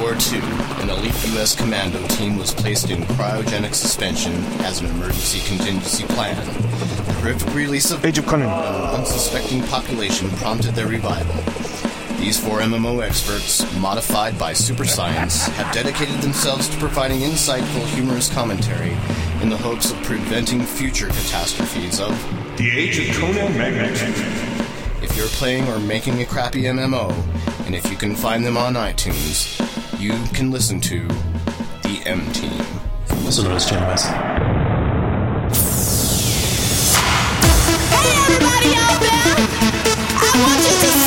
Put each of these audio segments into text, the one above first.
War II, an elite U.S. commando team was placed in cryogenic suspension as an emergency contingency plan. The horrific release of Age of Conan. an unsuspecting population prompted their revival. These four MMO experts, modified by super science, have dedicated themselves to providing insightful, humorous commentary in the hopes of preventing future catastrophes of The Age of Conan Magnet. if you're playing or making a crappy MMO, and if you can find them on iTunes, you can listen to the M Team. Also known as Channel Mass. Hey everybody out there! I want you to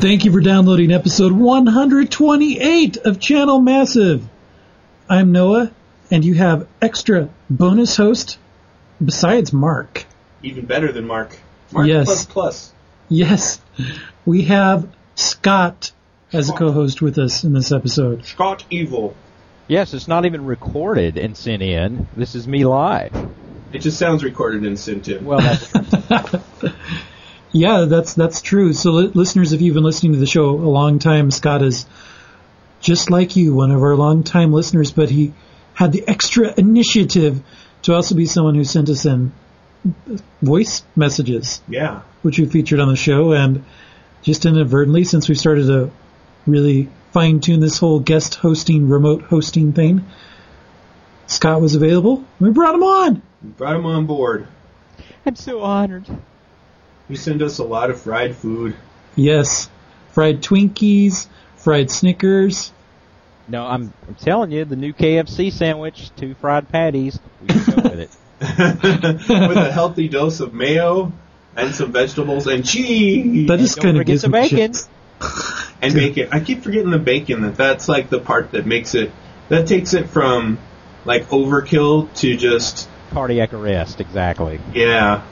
Thank you for downloading episode 128 of Channel Massive. I'm Noah, and you have extra bonus host besides Mark. even better than Mark. Mark Yes. plus plus. Yes, we have Scott as a co-host with us in this episode. Scott Evil. Yes, it's not even recorded and sent in. This is me live. It just sounds recorded and sent in. Well, that's Yeah, that's that's true. So, li- listeners, if you've been listening to the show a long time, Scott is just like you, one of our long-time listeners, but he had the extra initiative to also be someone who sent us in voice messages, yeah. which we featured on the show, and just inadvertently, since we started to really fine tune this whole guest hosting, remote hosting thing, Scott was available. We brought him on. We brought him on board. I'm so honored. You send us a lot of fried food. Yes, fried Twinkies, fried Snickers. No, I'm, I'm telling you, the new KFC sandwich, two fried patties, we can go with it. with a healthy dose of mayo and some vegetables and cheese That just Don't kind of forget gives the bacon. and bacon. I keep forgetting the bacon. That that's like the part that makes it. That takes it from like overkill to just Cardiac arrest, exactly. yeah.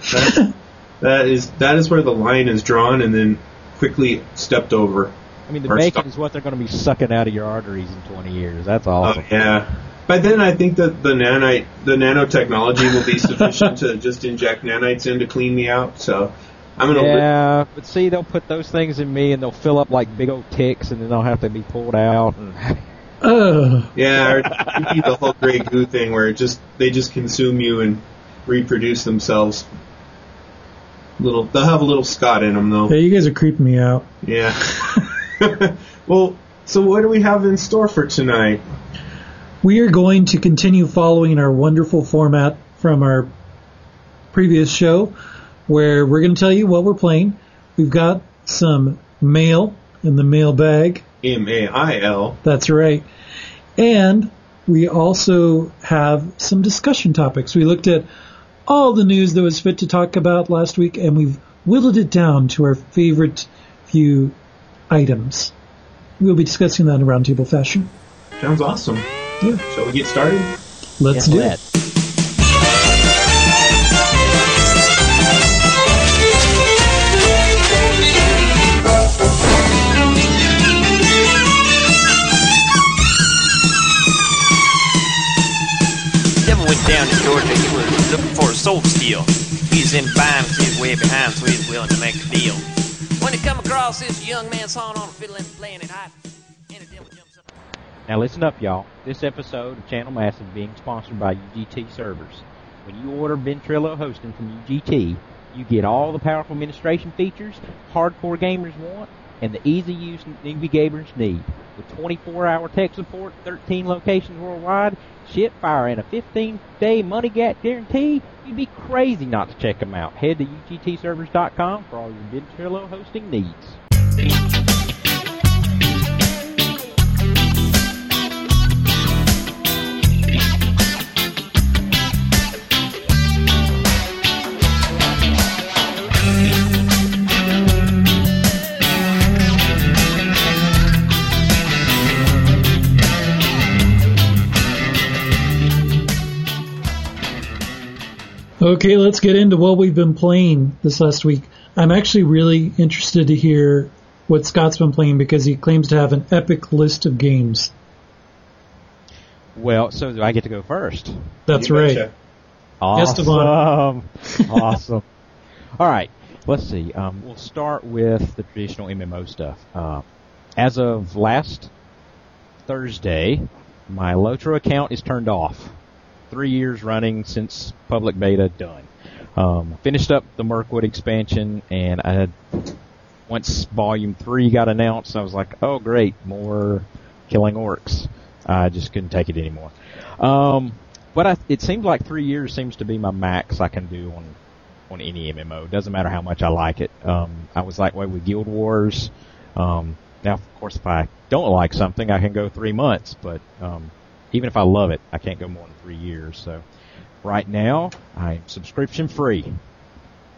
That's, that is that is where the line is drawn and then quickly stepped over. I mean, the bacon stuff. is what they're going to be sucking out of your arteries in 20 years. That's oh, awesome. Oh yeah. But then I think that the nanite, the nanotechnology will be sufficient to just inject nanites in to clean me out. So I'm gonna. Yeah, but see, they'll put those things in me and they'll fill up like big old ticks and then they'll have to be pulled out. And Ugh. Yeah, or you the whole Grey Goo thing where it just they just consume you and reproduce themselves. Little, they'll have a little Scott in them though. Yeah, you guys are creeping me out. Yeah. well, so what do we have in store for tonight? We are going to continue following our wonderful format from our previous show, where we're going to tell you what we're playing. We've got some mail in the mail bag. M A I L. That's right. And we also have some discussion topics. We looked at all the news that was fit to talk about last week, and we've whittled it down to our favorite few items. We'll be discussing that in roundtable fashion. Sounds awesome. Yeah. Shall we get started? Let's Yes, do let. it. Was looking for a soul steal. He's in buying 'cause he's way behind, so he's willing to make a deal. When he come across this young man sawing on a fiddle and playing it hot, and the devil jumps up. Now listen up, y'all. This episode of Channel Massive is being sponsored by UGT servers. When you order Ventrilo hosting from UGT, you get all the powerful administration features hardcore gamers want and the easy use newbie gamers need. With 24-hour tech support, 13 locations worldwide, ship fire, and a 15-day money gap guarantee, you'd be crazy not to check them out. Head to UGTservers.com for all your Ventrilo hosting needs. Okay, let's get into what we've been playing this last week. I'm actually really interested to hear what Scott's been playing because he claims to have an epic list of games. Well, so do I get to go first? That's You right. betcha. Guest of Awesome. awesome. All right. Let's see. Um, we'll start with the traditional MMO stuff. Uh, as of last Thursday, my Lotro account is turned off. Three years running since public beta done. Um, finished up the Mirkwood expansion, and I had once Volume Three got announced, I was like, "Oh, great, more killing orcs." I just couldn't take it anymore. Um, but I, it seems like three years seems to be my max I can do on on any MMO. Doesn't matter how much I like it. Um, I was that way with Guild Wars. Um, now, of course, if I don't like something, I can go three months. But um, even if I love it, I can't go more than three years. So right now, I'm subscription free.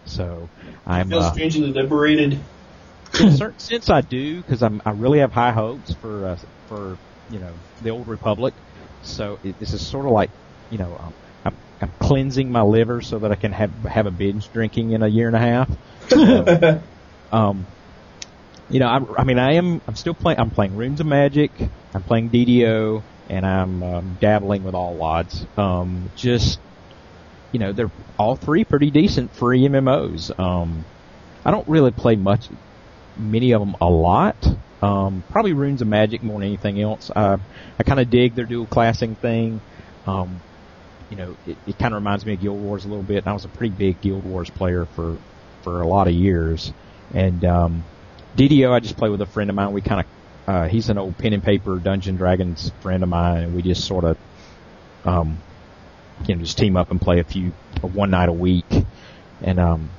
So I'm Feel uh, strangely liberated. in a certain sense, I do because I'm I really have high hopes for uh, for you know the old republic. So it, this is sort of like you know um, I'm, I'm cleansing my liver so that I can have have a binge drinking in a year and a half. So, um, you know, I, I mean, I am I'm still playing. I'm playing Runes of Magic. I'm playing DDO, and I'm um, dabbling with Allods. Um, just you know, they're all three pretty decent free MMOs. Um, I don't really play much, many of them a lot. Um, probably Runes of Magic more than anything else. Uh, I kind of dig their dual classing thing. Um, you know, it, it kind of reminds me of Guild Wars a little bit. I was a pretty big Guild Wars player for for a lot of years. And um, DDO, I just play with a friend of mine. We kind of uh, he's an old pen and paper Dungeon Dragons friend of mine, and we just sort of um, you know just team up and play a few one night a week. And um,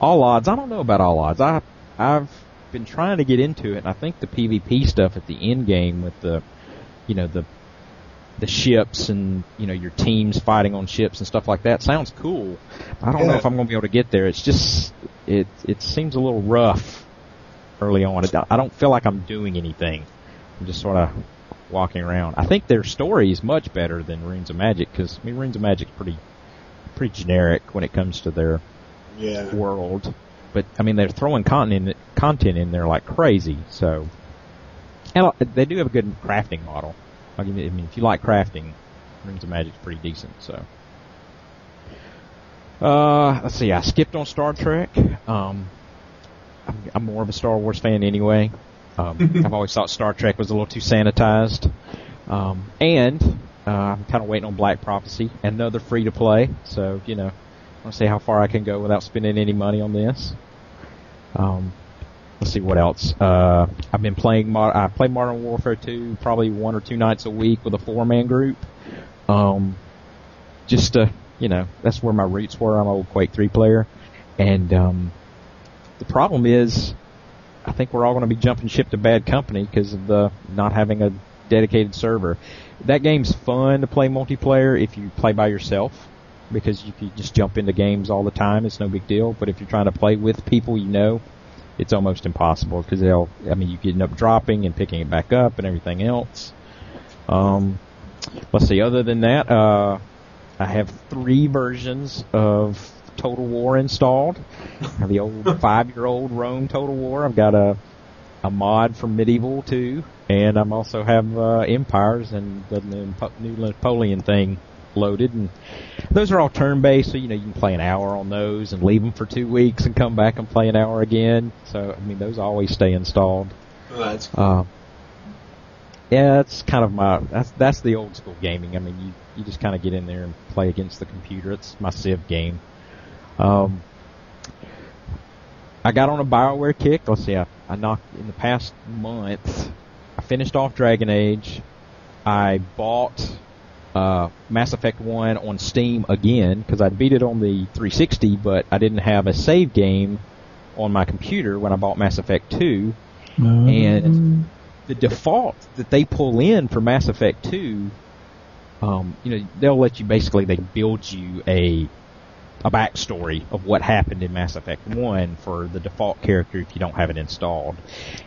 Allods, I don't know about Allods. I I've been trying to get into it, and I think the PvP stuff at the end game with the you know the the ships and you know your teams fighting on ships and stuff like that sounds cool. I don't know if I'm going to be able to get there. It's just it it seems a little rough early on. I don't feel like I'm doing anything. I'm just sort of walking around. I think their story is much better than Runes of Magic because I mean Runes of Magic's pretty pretty generic when it comes to their Yeah. world. But I mean, they're throwing content content in there like crazy. So, and uh, they do have a good crafting model. I mean, I mean, if you like crafting, Runes of Magic's pretty decent. So, uh, let's see. I skipped on Star Trek. Um, I'm, more of a Star Wars fan anyway. Um, I've always thought Star Trek was a little too sanitized. Um, and uh, I'm kind of waiting on Black Prophecy, another free to play. So you know, I want to see how far I can go without spending any money on this. Um, let's see what else. Uh, I've been playing. Mod- I play Modern Warfare 2 probably one or two nights a week with a four man group. Um, just to, you know, that's where my roots were. I'm an old Quake 3 player, and um, the problem is, I think we're all going to be jumping ship to bad company because of the not having a dedicated server. That game's fun to play multiplayer if you play by yourself because you can just jump into games all the time. It's no big deal. But if you're trying to play with people you know, it's almost impossible because they'll. I mean, you end up dropping and picking it back up and everything else. Um, let's see. Other than that, uh, I have three versions of Total War installed. I have the old five-year-old Rome Total War. I've got a a mod from Medieval 2, and I'm also have uh, Empires and the new Napoleon thing loaded, and those are all turn-based. So you know you can play an hour on those and leave them for two weeks and come back and play an hour again. So I mean those always stay installed. Oh, that's cool. Uh, yeah, that's kind of my that's that's the old school gaming. I mean, you you just kind of get in there and play against the computer. It's my Civ game. Um, I got on a Bioware kick. Let's see, I, I knocked in the past month. I finished off Dragon Age. I bought uh, Mass Effect 1 on Steam again because I beat it on the 360, but I didn't have a save game on my computer when I bought Mass Effect 2 and the default that they pull in for Mass Effect 2, um, you know, they'll let you basically they build you a a backstory of what happened in Mass Effect 1 for the default character if you don't have it installed.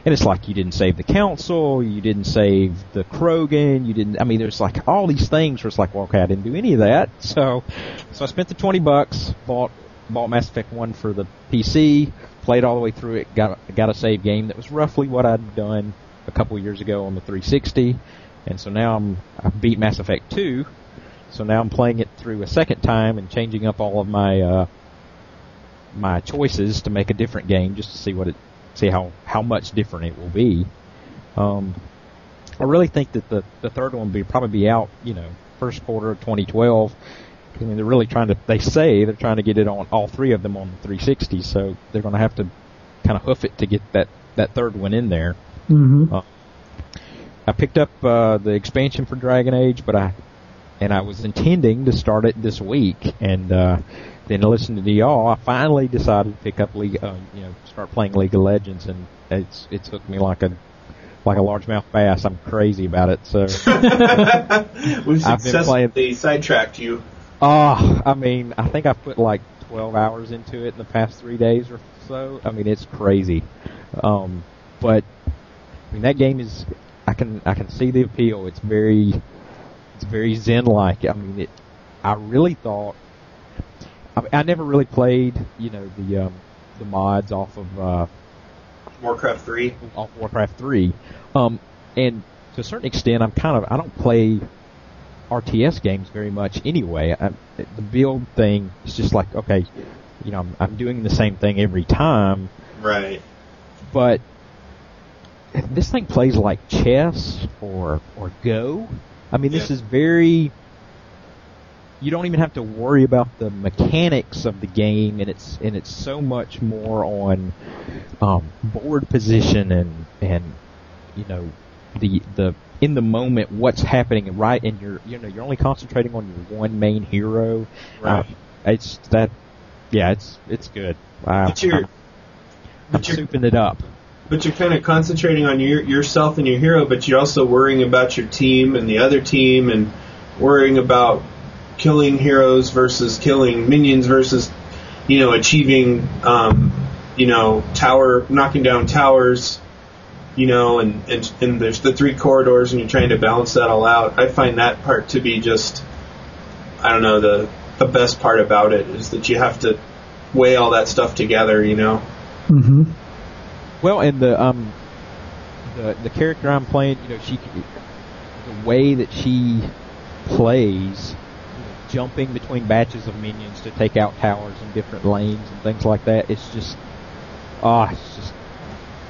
And it's like you didn't save the council, you didn't save the Krogan, you didn't, I mean, there's like all these things where it's like, well, okay, I didn't do any of that. So, so I spent the 20 bucks, bought, bought Mass Effect 1 for the PC, played all the way through it, got, got a save game that was roughly what I'd done a couple years ago on the 360. And so now I'm, I beat Mass Effect 2, so now I'm playing it through a second time and changing up all of my uh, my choices to make a different game just to see what it see how how much different it will be. Um, I really think that the the third one will be probably be out you know first quarter of 2012. I mean they're really trying to they say they're trying to get it on all three of them on the 360, so they're going to have to kind of hoof it to get that that third one in there. hmm Uh, I picked up uh, the expansion for Dragon Age, but I and I was intending to start it this week, and uh, then listening to y'all, I finally decided to pick up League, uh, you know, start playing League of Legends, and it's it's hooked me like a like a largemouth bass. I'm crazy about it. So, We've I've been playing- successfully sidetracked you. ah, I mean, I think I've put like 12 hours into it in the past three days or so. I mean, it's crazy. Um, but I mean, that game is. I can I can see the appeal. It's very it's very zen like. I mean, it. I really thought. I, I never really played, you know, the um, the mods off of uh, Warcraft 3. off Warcraft three, um, and to a certain extent, I'm kind of I don't play RTS games very much anyway. I, the build thing is just like okay, you know, I'm, I'm doing the same thing every time, Right. but this thing plays like chess or or Go. I mean, this Yeah. is very. You don't even have to worry about the mechanics of the game, and it's and it's so much more on um, board position and and you know the the in the moment what's happening right, and you're you know you're only concentrating on your one main hero. Right. Uh, it's that, yeah, it's it's good. I, But you're, I'm, I'm but you're, souping it up. But you're kind of concentrating on your, yourself and your hero, but you're also worrying about your team and the other team and worrying about killing heroes versus killing minions versus, you know, achieving, um, you know, tower, knocking down towers, you know, and, and, and there's the three corridors and you're trying to balance that all out. I find that part to be just, I don't know, the, the best part about it is that you have to weigh all that stuff together, you know. hmm Well, and the um, the the character I'm playing, you know, she the way that she plays, you know, jumping between batches of minions to take out towers in different lanes and things like that. It's just, ah, it's just,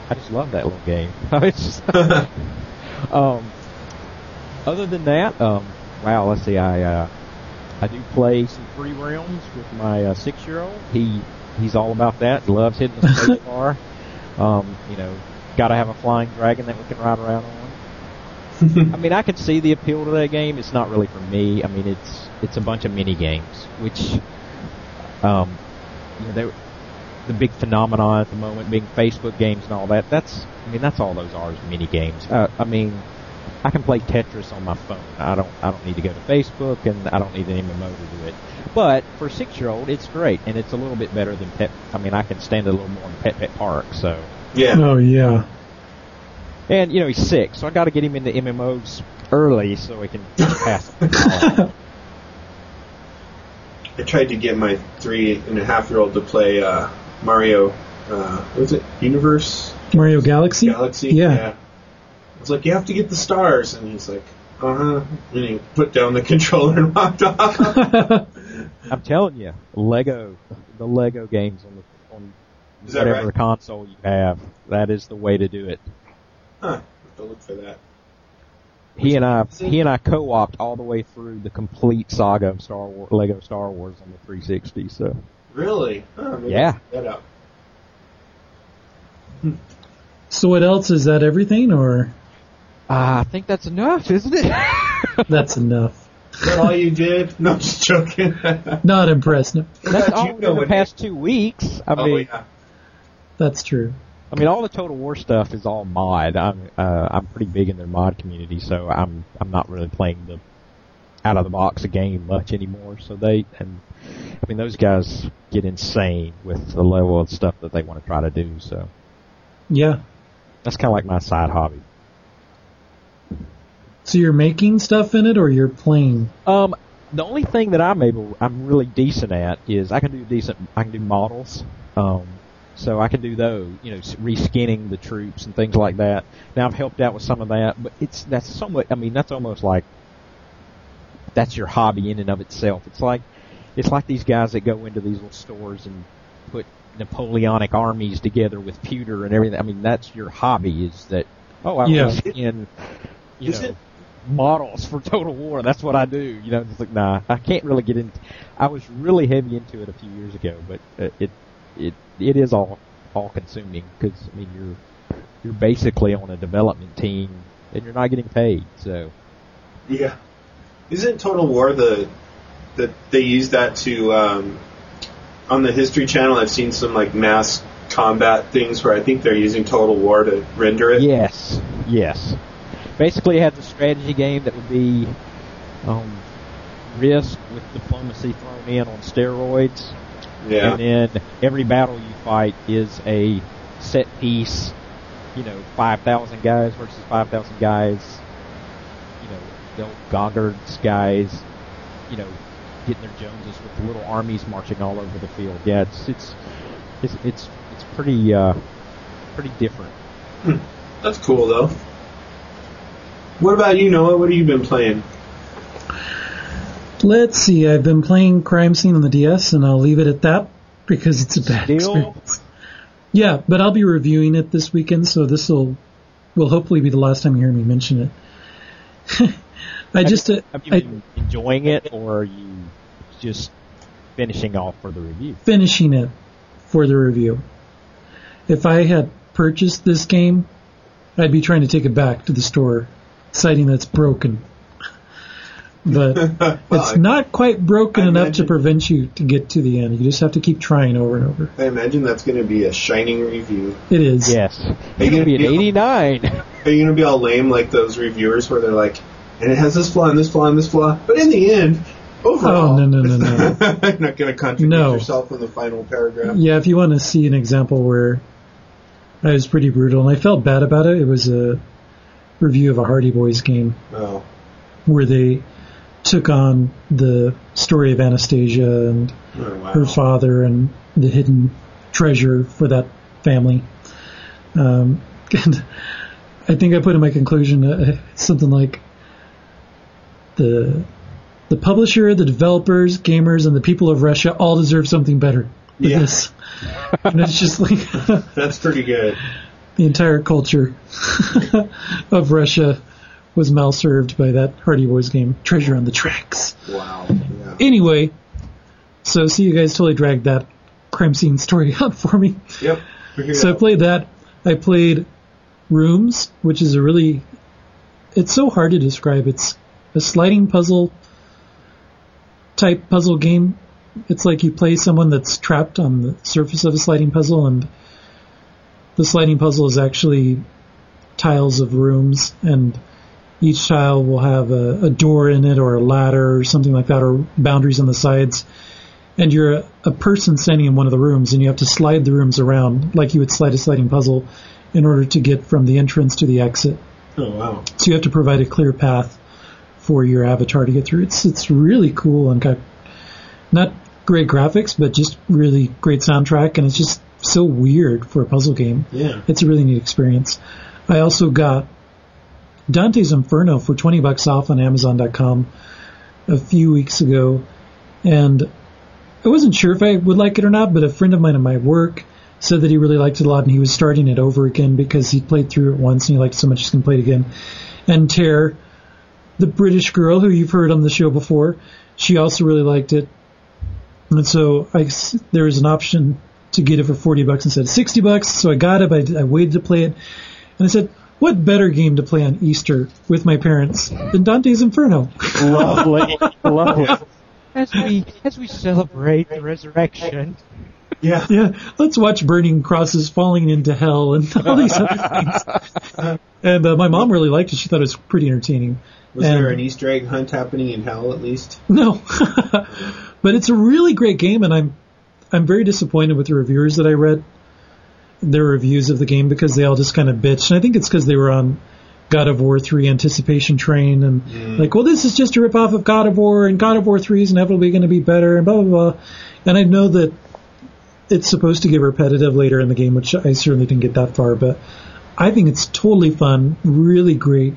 I just love that little game. it's just, um, other than that, um, wow, let's see, I uh, I do play some Free Realms with my uh, six year old. He he's all about that. Loves hitting the space bar. Um, you know, got to have a flying dragon that we can ride around on. I mean, I can see the appeal to that game. It's not really for me. I mean, it's it's a bunch of mini games, which, um, you know, they, the big phenomenon at the moment being Facebook games and all that. That's, I mean, that's all those are is mini games. Uh, I mean, I can play Tetris on my phone. I don't I don't need to go to Facebook and I don't need an MMO to do it. But for a six year old, it's great and it's a little bit better than Pet. I mean, I can stand a little more in Pet Pet Park. So, Yeah. Oh yeah. and you know he's six, so I got to get him into MMOs early so he can pass. I tried to get my three and a half year old to play uh, Mario. Uh, what was it Universe Mario Galaxy. Galaxy? Yeah. I was like, you have to get the stars, and he's like, uh huh. And he put down the controller and walked off. I'm telling you, Lego, the Lego games on the on Is whatever right? console you have, that is the way to do it. Huh. Have to look for that. He and I, he and I co-opted all the way through the complete saga of Star Wars, Lego Star Wars on the 360. So Really? Huh, Yeah. I'll that out. So what else is that? Everything or uh, I think that's enough, isn't it? that's enough? Is that all you did? No, I'm just joking. Not impressed. No, that's all you in know the when past two weeks. I oh, mean, yeah. that's true. I mean, all the Total War stuff is all mod. I'm uh, I'm pretty big in their mod community, so I'm I'm not really playing the out of the box game much anymore. So they and I mean those guys get insane with the level of stuff that they want to try to do. So Yeah. that's kind of like my side hobby. So you're making stuff in it, or you're playing? Um, the only thing that I'm able, I'm really decent at is I can do decent, I can do models. Um, so I can do those, you know, reskinning the troops and things like that. Now I've helped out with some of that, but it's that's somewhat. I mean, that's almost like that's your hobby in and of itself. It's like it's like these guys that go into these little stores and put Napoleonic armies together with pewter and everything. I mean, that's your hobby. Is that? Oh, I Yeah. was in, you Is know, it- models for Total War. That's what I do. You know, it's like nah, I can't really get into. I was really heavy into it a few years ago, but uh, it it it is all all consuming because I mean you're you're basically on a development team and you're not getting paid. So Yeah. Isn't Total War the that they use that to um, on the History Channel? I've seen some like mass combat things where I think they're using Total War to render it. yes, yes. Basically, it has a strategy game that would be um, Risk with diplomacy thrown in on steroids. Yeah. And then every battle you fight is a set piece, you know, 5,000 guys versus 5,000 guys, you know, the old Goggards guys, you know, getting their Joneses with little armies marching all over the field. Yeah, it's, it's, it's, it's, it's pretty, uh, pretty different. That's cool though. What about you, Noah? What have you been playing? Let's see. I've been playing Crime Scene on the DS, and I'll leave it at that because it's a bad Still? experience. Yeah, but I'll be reviewing it this weekend, so this will will hopefully be the last time you hear me mention it. I just uh, Have you I, been enjoying it or are you just finishing off for the review? finishing it for the review. If I had purchased this game, I'd be trying to take it back to the store, citing that it's broken. But it's I- not quite broken I enough to prevent you to get to the end. You just have to keep trying over and over. I imagine that's going to be a shining review. It is. Yes. you It'll gonna be an be- 89. Are you going to be all lame like those reviewers where they're like, and it has this flaw and this flaw and this flaw, but in the end, overall, Oh, no, no, no, no. You're not going to contradict No. yourself in the final paragraph. Yeah, if you want to see an example where I was pretty brutal and I felt bad about it, it was a review of a Hardy Boys game Oh, where they took on the story of Anastasia and oh wow. her father and the hidden treasure for that family. Um, and I think I put in my conclusion uh, something like the the publisher, the developers, gamers, and the people of Russia all deserve something better than Yeah. this. and it's just like That's pretty good. The entire culture of Russia was malserved by that Hardy Boys game, Treasure on the Tracks. Wow. Yeah. Anyway, so see you guys totally dragged that crime scene story out for me. Yep. So I played that. I played Rooms, which is a really it's so hard to describe. It's a sliding puzzle type puzzle game. It's like you play someone that's trapped on the surface of a sliding puzzle and the sliding puzzle is actually tiles of rooms and each tile will have a, a door in it or a ladder or something like that or boundaries on the sides and you're a, a person standing in one of the rooms and you have to slide the rooms around like you would slide a sliding puzzle in order to get from the entrance to the exit. Oh wow. So you have to provide a clear path for your avatar to get through. It's it's really cool and got not great graphics, but just really great soundtrack, and it's just so weird for a puzzle game. Yeah. It's a really neat experience. I also got Dante's Inferno for 20 bucks off on Amazon.com a few weeks ago, and I wasn't sure if I would like it or not, but a friend of mine at my work said that he really liked it a lot and he was starting it over again because he played through it once and he liked it so much he's going to play it again. And Tare, the British girl who you've heard on the show before, she also really liked it. And so I, there was an option to get it for 40 bucks instead of 60 bucks. So I got it, but I, I waited to play it. And I said, what better game to play on Easter with my parents than Dante's Inferno? Lovely. Lovely. As we, as we celebrate the resurrection. Yeah. Yeah, let's watch burning crosses falling into hell and all these other things. And uh, my mom really liked it. She thought it was pretty entertaining. Was And- there an Easter egg hunt happening in hell at least? No, but it's a really great game, and I'm I'm very disappointed with the reviewers that I read. Their reviews of the game because they all just kind of bitched, and I think it's because they were on God of War 3 anticipation train and mm. like, well, this is just a ripoff of God of War, and God of War 3 is inevitably going to be better, and blah blah blah. And I know that it's supposed to get repetitive later in the game, which I certainly didn't get that far, but I think it's totally fun, really great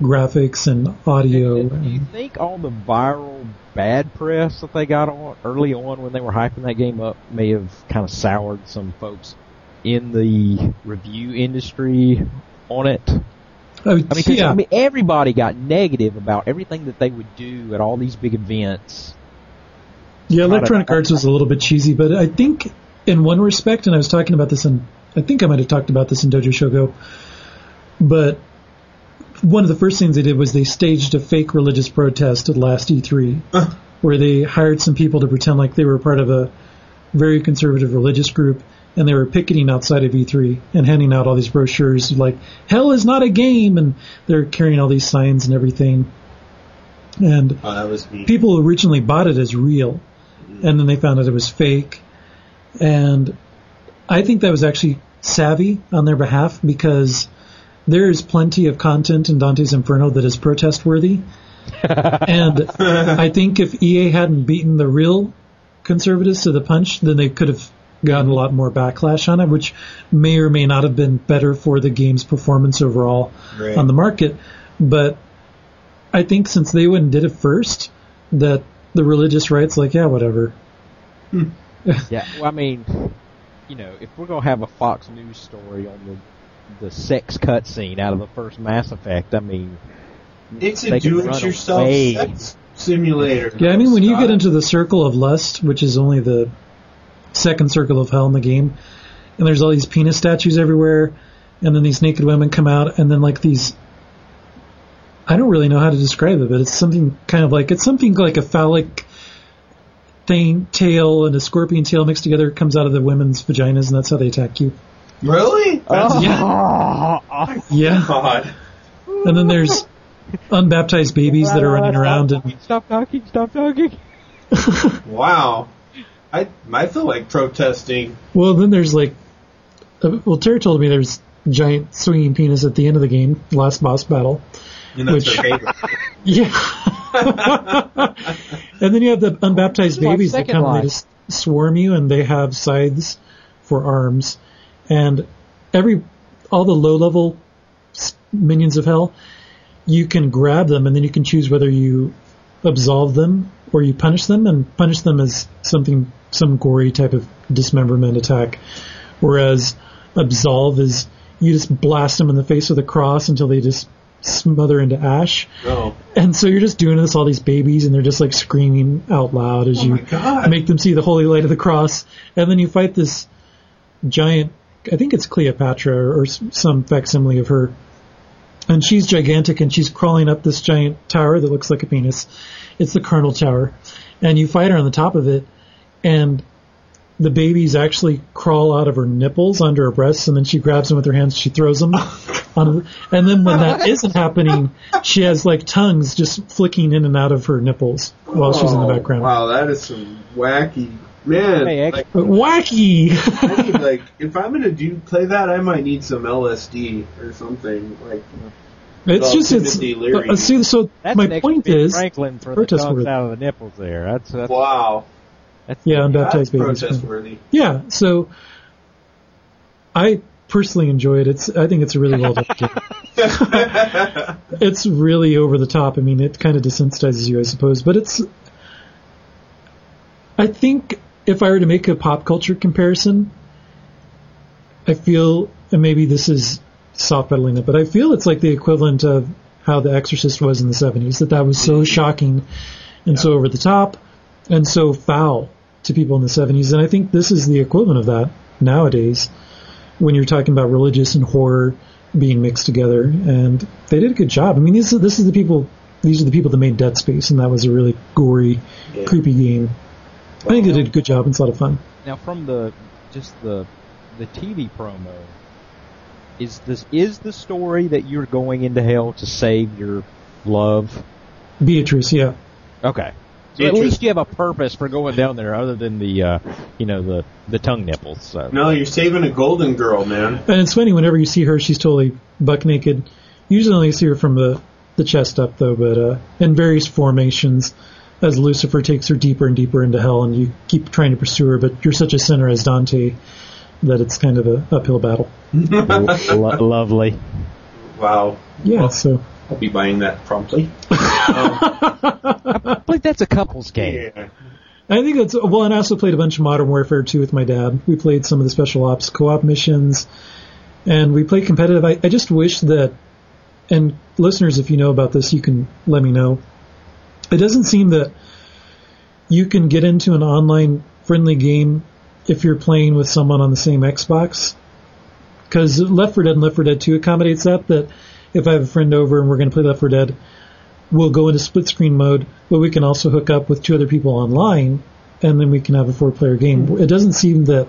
graphics and audio. Do you think all the viral bad press that they got on early on when they were hyping that game up may have kind of soured some folks in the review industry on it? I, I mean, yeah. I mean, everybody got negative about everything that they would do at all these big events. Yeah, Electronic Arts was a little bit cheesy, but I think in one respect, and I was talking about this in, I think I might have talked about this in Dojo Shogo, but one of the first things they did was they staged a fake religious protest at last E3, where they hired some people to pretend like they were part of a very conservative religious group, and they were picketing outside of E3 and handing out all these brochures like "Hell is not a game," and they're carrying all these signs and everything. And Oh, people originally bought it as real, and then they found out it was fake. And I think that was actually savvy on their behalf because there is plenty of content in Dante's Inferno that is protest worthy. and I think if EA hadn't beaten the real conservatives to the punch, then they could have gotten a lot more backlash on it, which may or may not have been better for the game's performance overall Right. on the market. But I think since they went and did it first, that the religious right's like, yeah, whatever. Hmm. Yeah, well, I mean, you know, if we're gonna have a Fox News story on the the sex cutscene out of the first Mass Effect, I mean, It's a they can run do-it-yourself sex simulator. Yeah, I mean, when you get into the circle of lust, which is only the second circle of hell in the game, and there's all these penis statues everywhere, and then these naked women come out, and then like these. I don't really know how to describe it, but it's something kind of like it's something like a phallic thing tail and a scorpion tail mixed together comes out of the women's vaginas, and that's how they attack you. Really? That's Yeah, yeah. God. And then there's unbaptized babies that are running around and stop talking, stop talking. Wow. I I feel like protesting. Well, then there's like, uh, well, Terry told me there's giant swinging penis at the end of the game, last boss battle. And that's Which- Yeah. and then you have the unbaptized babies that come and they just swarm you, and they have scythes for arms, and every all the low level minions of hell, you can grab them, and then you can choose whether you absolve them or you punish them, and punish them as something some gory type of dismemberment attack, whereas absolve is you just blast them in the face with a cross until they just smother into ash. Oh. And so you're just doing this all these babies, and they're just like screaming out loud as Oh you make them see the holy light of the cross. And then you fight this giant, I think it's Cleopatra or some facsimile of her. And she's gigantic, and she's crawling up this giant tower that looks like a penis. It's the Carnal Tower, and you fight her on the top of it, and the babies actually crawl out of her nipples under her breasts, and then she grabs them with her hands. She throws them on, and then when that isn't happening, she has like tongues just flicking in and out of her nipples while she's in the Oh, background. Wow, that is some wacky man. Hey, like, wacky. I need, like, if I'm gonna do play that, I might need some LSD or something. Like, it's Well, just it's. Leary. uh, see, so That's my an extra point Ben is, Franklin for the protest tongues worthy. out of the nipples there. That's, that's, wow, that's yeah, that's unbaptized babies. protest worthy. Yeah, so I personally enjoy it. It's I think it's a really well done it's really over the top. I mean, it kind of desensitizes you, I suppose, but it's. I think if I were to make a pop culture comparison, I feel, and maybe this is soft pedaling it, but I feel it's like the equivalent of how The Exorcist was in the 70s, that that was so mm-hmm. shocking and so over the top and so foul to people in the 70s. And I think this is the equivalent of that nowadays when you're talking about religious and horror being mixed together. And they did a good job. I mean, this is, this is the people, these are the people that made Dead Space, and that was a really gory, Yeah. creepy game. I think they did a good job. It's a lot of fun. now from the just the the TV promo, is this is the story that you're going into hell to save your love? Beatrice, yeah. Okay. So at least you have a purpose for going down there, other than the uh, you know the the tongue nipples. So No, you're saving a golden girl, man. And it's funny whenever you see her, she's totally buck naked. Usually only see her from the the chest up though, but uh, in various formations as Lucifer takes her deeper and deeper into hell, and you keep trying to pursue her, but you're such a sinner as Dante that it's kind of a uphill battle. Lo- lovely. Wow. Yeah, Well, so I'll be buying that promptly. I believe that's a couples game. Yeah. I think it's well, and I also played a bunch of Modern Warfare 2 with my dad. We played some of the special ops co-op missions, and we played competitive. I, I just wish that, and listeners, if you know about this, you can let me know. It doesn't seem that you can get into an online friendly game if you're playing with someone on the same Xbox. Because Left 4 Dead and Left 4 Dead 2 accommodates that. That if I have a friend over and we're going to play Left 4 Dead, we'll go into split screen mode, but we can also hook up with two other people online, and then we can have a four player game. Mm-hmm. It doesn't seem that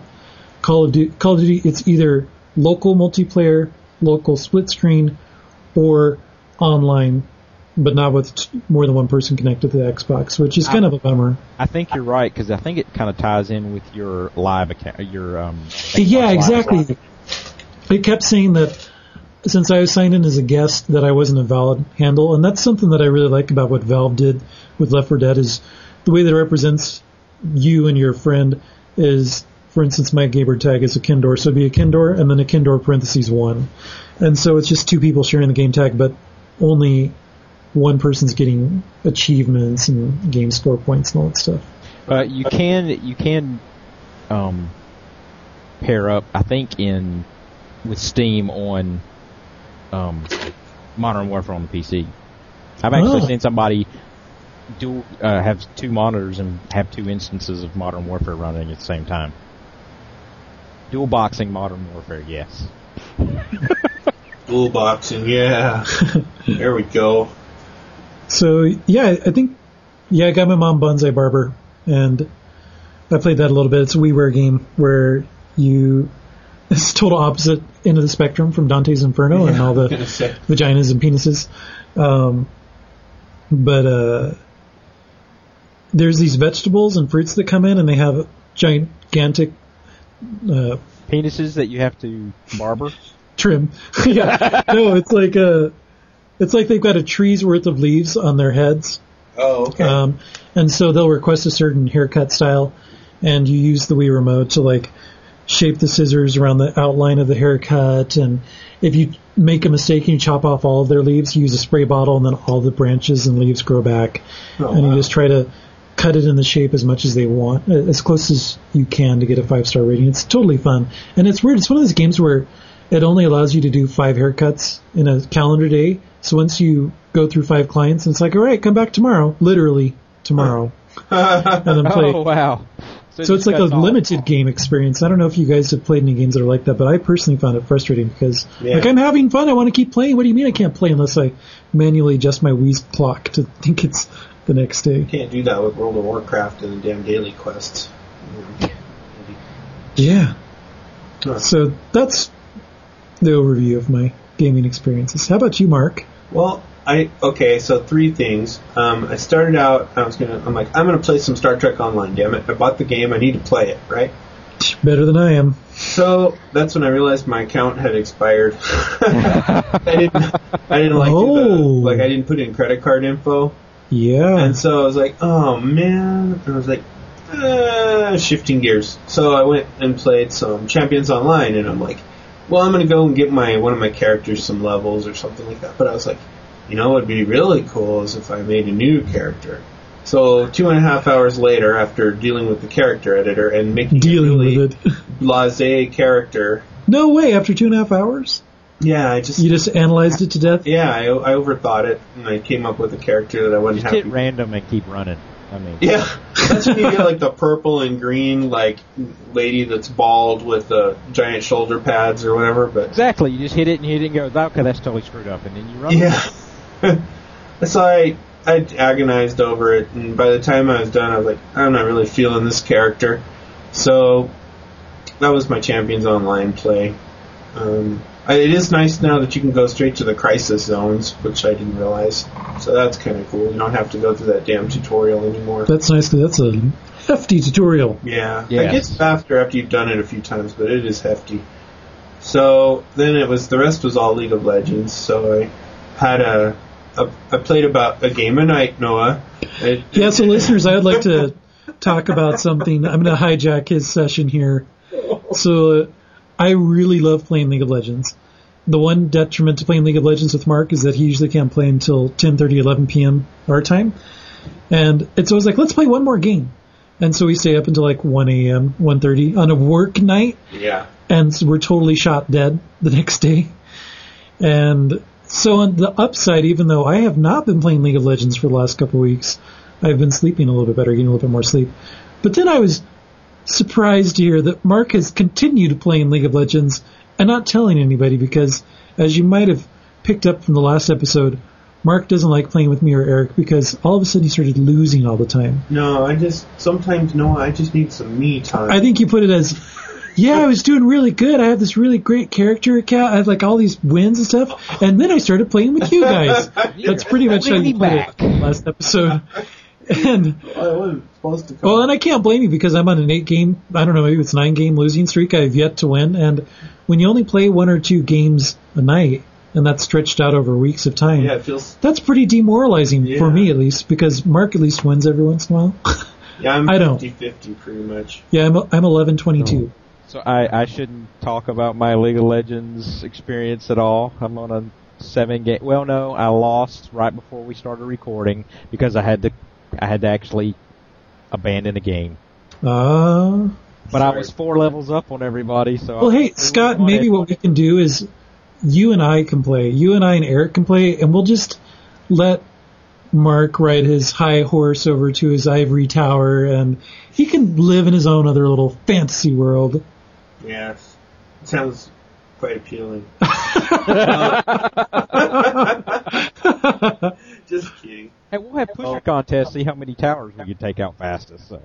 Call of Duty, Call of Duty, it's either local multiplayer, local split screen, or online, but not with t- more than one person connected to the Xbox, which is kind of a bummer. I think you're right because I think it kind of ties in with your live account, your um. Yeah, Xbox Live. exactly. It kept saying that since I was signed in as a guest that I wasn't a valid handle, and that's something that I really like about what Valve did with Left 4 Dead is the way that it represents you and your friend is, for instance, my gamer tag is a Kindor, so it'd be a Kindor and then a Kindor parentheses one, and so it's just two people sharing the game tag, but only one person's getting achievements and game score points and all that stuff. Uh, you can you can um, pair up. I think in with Steam on um, Modern Warfare on the PC. I've actually Oh. seen somebody dual uh, have two monitors and have two instances of Modern Warfare running at the same time. Dual boxing Modern Warfare, yes. Dual boxing, yeah. there we go. So yeah, I think yeah, I got my mom Bonsai Barber, and I played that a little bit. It's a WiiWare game where you it's total opposite end of the spectrum from Dante's Inferno and all the vaginas and penises. Um, but uh, there's these vegetables and fruits that come in, and they have gigantic uh, Penises that you have to barber. trim. yeah, no, it's like a, it's like they've got a tree's worth of leaves on their heads. Oh, okay. Um, and so they'll request a certain haircut style, and you use the Wii remote to like shape the scissors around the outline of the haircut. And if you make a mistake and you chop off all of their leaves, you use a spray bottle, and then all the branches and leaves grow back. Oh, and you just try to cut it in the shape as much as they want, as close as you can to get a five star rating. It's totally fun, and it's weird. It's one of those games where it only allows you to do five haircuts in a calendar day. So once you go through five clients, it's like, all right, come back tomorrow, literally tomorrow, and then play. Oh wow! so it it's like a cuts off. limited game experience. I don't know if you guys have played any games that are like that, but I personally found it frustrating because Yeah. like I'm having fun, I want to keep playing. What do you mean I can't play unless I manually adjust my Wii's clock to think it's the next day? You can't do that with World of Warcraft and the damn daily quests. Yeah. Huh. So that's the overview of my gaming experiences. How about you, Mark? Well, I okay. So three things. Um, I started out. I was gonna. I'm like, I'm gonna play some Star Trek Online. Damn it! I bought the game. I need to play it. Right. Better than I am. So that's when I realized my account had expired. I didn't. I didn't like do Oh. the, like I didn't put in credit card info, Yeah. and so I was like, oh man. And I was like, uh, shifting gears. So I went and played some Champions Online, and I'm like, well, I'm gonna go and get my one of my characters some levels or something like that. But I was like, you know, what'd be really cool is if I made a new character. So two and a half hours later, after dealing with the character editor and making Dealing a really with it. blasé character, no way. After two and a half hours, yeah, I just you just analyzed it to death. yeah, I, I overthought it and I came up with a character that I wasn't Just hit random and keep running. I mean, Yeah, that's when you get like the purple and green like lady that's bald with the giant shoulder pads or whatever. But exactly. You just hit it and it and go, okay, that's totally screwed up, and then you run. yeah, so I I agonized over it, and by the time I was done, I was like, I'm not really feeling this character. So that was my Champions Online play. Um, it is nice now that you can go straight to the crisis zones, which I didn't realize. So that's kind of cool. You don't have to go through that damn tutorial anymore. That's nice 'cause that's a hefty tutorial. Yeah, Yes. it gets faster after you've done it a few times, but it is hefty. So then it was the rest was all League of Legends. So I had a, a I played about a game a night, Noah. It, Yeah, so listeners, I would like to talk about something. I'm going to hijack his session here. So, uh, I really love playing League of Legends. The one detriment to playing League of Legends with Mark is that he usually can't play until 10:30, 11 p.m. our time, and it's always like, let's play one more game. And so we stay up until like 1 a.m., 1:30 on a work night, yeah, and so we're totally shot dead the next day. And so on the upside, even though I have not been playing League of Legends for the last couple of weeks, I've been sleeping a little bit better, getting a little bit more sleep. But then I was surprised to hear that Mark has continued playing League of Legends and not telling anybody because, as you might have picked up from the last episode, Mark doesn't like playing with me or Eric because all of a sudden he started losing all the time. no, I just sometimes Noah, I just need some me time. I think you put it as, yeah, I was doing really good. I have this really great character account. I had like all these wins and stuff, and then I started playing with you guys. That's pretty much how you put it last episode. And oh, I wasn't supposed to. Come. well, and I can't blame you because I'm on an eight game, I don't know, maybe it's nine game losing streak. I've yet to win, and when you only play one or two games a night, and that's stretched out over weeks of time, yeah, it feels. that's pretty demoralizing for me at least because Mark at least wins every once in a while. Yeah, I'm I don't. 50-50 pretty much. yeah, I'm I'm 11 22. So I, I shouldn't talk about my League of Legends experience at all. I'm on a seven game. Well, no, I lost right before we started recording because I had to I had to actually abandon a game. Uh, But I was four levels up on everybody. So Well, I- hey, Scott, maybe what we can do is you and I can play. You and I and Eric can play, and we'll just let Mark ride his high horse over to his ivory tower, and he can live in his own other little fantasy world. Yeah, sounds quite appealing. Just kidding. Hey, we'll have pusher Oh. contests. See how many towers we can take out fastest. So.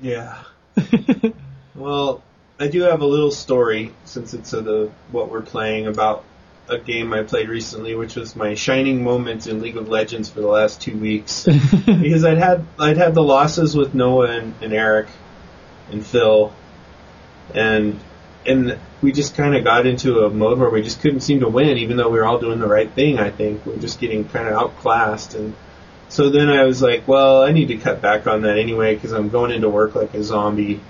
Yeah. well, I do have a little story since it's uh the what we're playing about a game I played recently, which was my shining moments in League of Legends for the last two weeks. because I'd had I'd had the losses with Noah and, and Eric and Phil, and and we just kind of got into a mode where we just couldn't seem to win, even though we were all doing the right thing. I think we were just getting kind of outclassed, and so then I was like, well, I need to cut back on that anyway because I'm going into work like a zombie,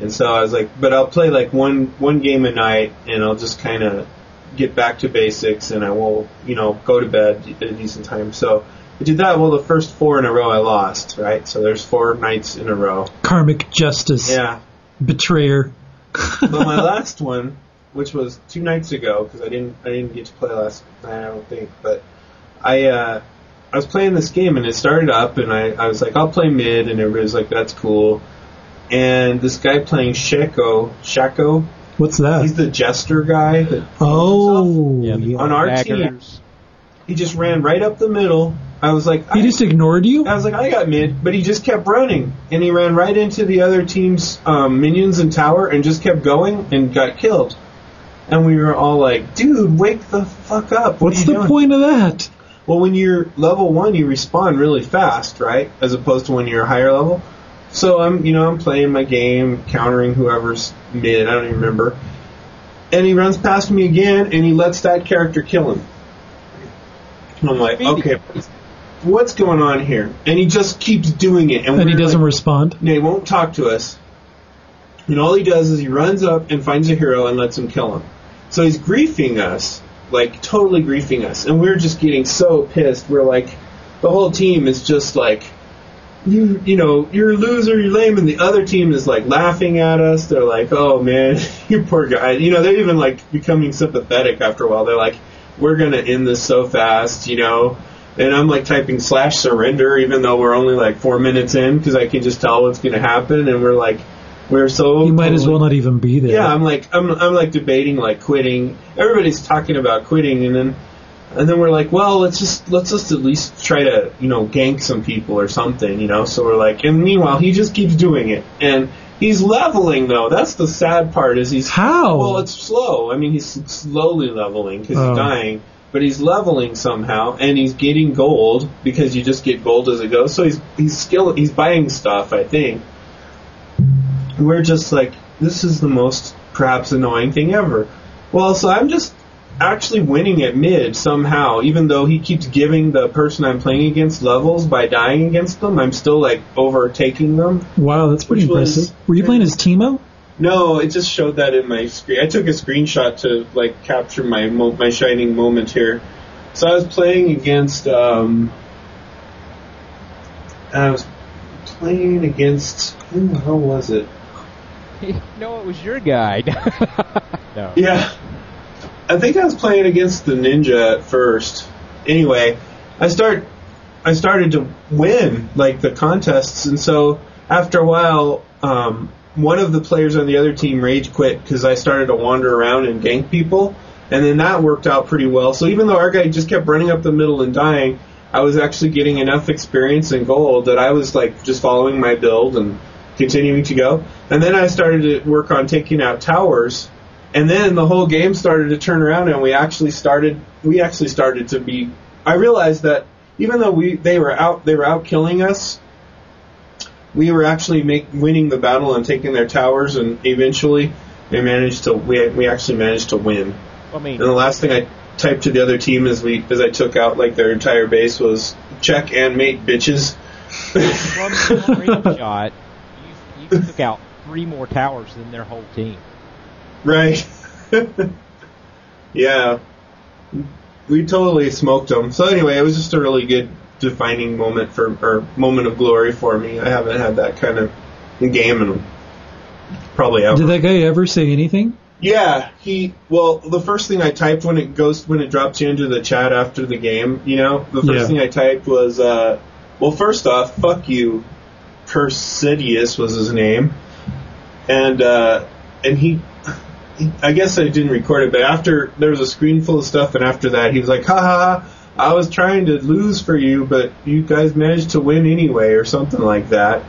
and so I was like, but I'll play like one one game a night, and I'll just kind of get back to basics, and I will, you know, go to bed at a decent time. So. I did that. Well, the first four in a row I lost, right? So there's four nights in a row. Karmic justice, Yeah, betrayer. But my last one, which was two nights ago, because I didn't I didn't get to play last night, I don't think. But I uh, I was playing this game and it started up, and I, I was like, I'll play mid, and everybody was like, that's cool. And this guy playing Shaco, Shaco, What's that? he's the jester guy. That oh, Yeah, the yeah. On our team. he just ran right up the middle. I was like, he I- just ignored you. I was like, I got mid, but he just kept running, and he ran right into the other team's um, minions and tower, and just kept going and got killed. And we were all like, "Dude, wake the fuck up! What What's the doing?" point of that? Well, when you're level one, you respawn really fast, right? As opposed to when you're higher level. So I'm, you know, I'm playing my game, countering whoever's mid. I don't even remember. And he runs past me again, and he lets that character kill him. And I'm like, okay, what's going on here? And he just keeps doing it, and, And he doesn't like, respond. and he won't talk to us. And all he does is he runs up and finds a hero and lets him kill him. So he's griefing us, like totally griefing us, and we're just getting so pissed. We're like, the whole team is just like, you, you know, you're a loser, you're lame, and the other team is like laughing at us. They're like, oh man, you poor guy. You know, they're even like becoming sympathetic after a while. They're like, we're gonna end this so fast, you know. And I'm like typing slash surrender, even though we're only like four minutes in, because I can just tell what's gonna happen, and we're like, we're so. You might as well not even be there. Yeah, I'm like I'm I'm like debating like quitting. Everybody's talking about quitting, and then and then we're like, well, let's just let's just at least try to you know gank some people or something, you know. So we're like, and meanwhile he just keeps doing it, and He's leveling though. That's the sad part. Is he's How? Well, it's slow. I mean, he's slowly leveling because Oh. he's dying, but he's leveling somehow, and he's getting gold because you just get gold as it goes. So he's he's skill. He's buying stuff. I think. We're just like this is the most perhaps annoying thing ever. Well, so I'm just actually winning at mid somehow, even though he keeps giving the person I'm playing against levels by dying against them. I'm still like overtaking them. Wow, that's pretty Which was- impressive. Were you playing as Teemo? No, it just showed that in my screen. I took a screenshot to like capture my mo- my shining moment here. So I was playing against. Um, I was playing against. Who the hell was it? no, it was your guy. no. Yeah, I think I was playing against the ninja at first. Anyway, I start. I started to win like the contests, and so after a while, um, one of the players on the other team rage quit because I started to wander around and gank people, and then that worked out pretty well. So even though our guy just kept running up the middle and dying, I was actually getting enough experience and gold that I was like just following my build and continuing to go. And then I started to work on taking out towers, and then the whole game started to turn around, and we actually started we actually started to be. I realized that even though we they were out they were out killing us, we were actually make, winning the battle and taking their towers, and eventually we managed to we we actually managed to win. I mean, And the last thing I typed to the other team as we as I took out like their entire base was check and mate bitches. from the screenshot, you, you took out three more towers than their whole team. Right. yeah. We totally smoked them. So anyway, it was just a really good defining moment for or moment of glory for me. I haven't had that kind of game in probably ever. Did that guy ever say anything? Yeah, he. Well, the first thing I typed when it goes when it drops you into the chat after the game, you know, the first Yeah. thing I typed was, uh, well, first off, fuck you, Persidius was his name, and uh, and he, he, I guess I didn't record it, but after there was a screen full of stuff, and after that he was like, ha ha. I was trying to lose for you, but you guys managed to win anyway, or something like that.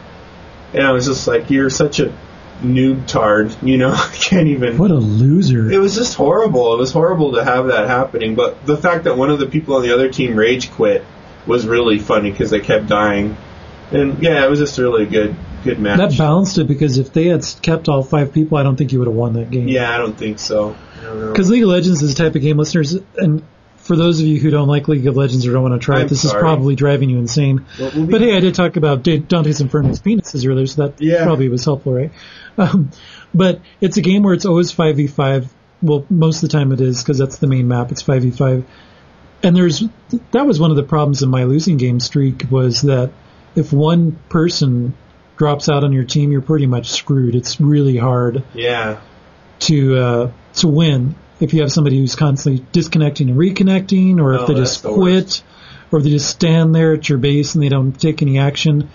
And I was just like, you're such a noob tard, you know, I can't even. What a loser. It was just horrible. It was horrible to have that happening. But the fact that one of the people on the other team rage quit was really funny because they kept dying. And yeah, it was just a really good, good match. That balanced it because if they had kept all five people, I don't think you would have won that game. yeah, I don't think so. I don't know. Because League of Legends is the type of game, listeners, and for those of you who don't like League of Legends or don't want to try I'm it, this sorry. is probably driving you insane. Well, we'll but hey, I did talk about Dante's Inferno's penises earlier, so that Yeah. probably was helpful, right? Um, but it's a game where it's always 5v5. Well, most of the time it is, because that's the main map. It's 5v5. And there's, that was one of the problems in my losing game streak was that if one person drops out on your team, you're pretty much screwed. It's really hard yeah, to uh, to win if you have somebody who's constantly disconnecting and reconnecting, or Oh, if they just the quit, worst. or they just stand there at your base and they don't take any action.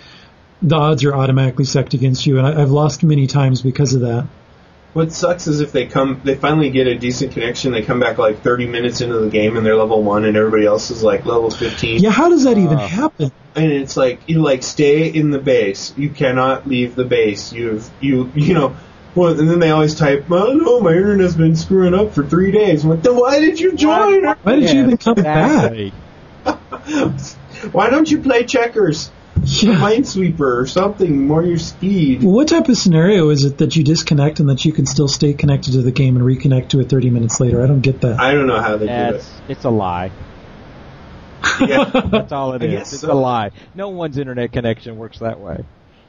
The odds are automatically stacked against you, and I, I've lost many times because of that. what sucks is if they come, they finally get a decent connection. They come back like 30 minutes into the game and they're level one, and everybody else is like level 15. Yeah, how does that even Uh, happen? and it's like you like stay in the base. You cannot leave the base. You've you you know. Well, and then they always type, "Oh no, my internet's been screwing up for three days." I'm like, then why did you join? Why did you even come back? Why don't you play checkers, Yeah. Minesweeper, or something more your speed? What type of scenario is it that you disconnect and that you can still stay connected to the game and reconnect to it 30 minutes later? I don't get that. I don't know how they That's it's a lie. Yeah, That's all it I is. It's so. a lie. No one's internet connection works that way.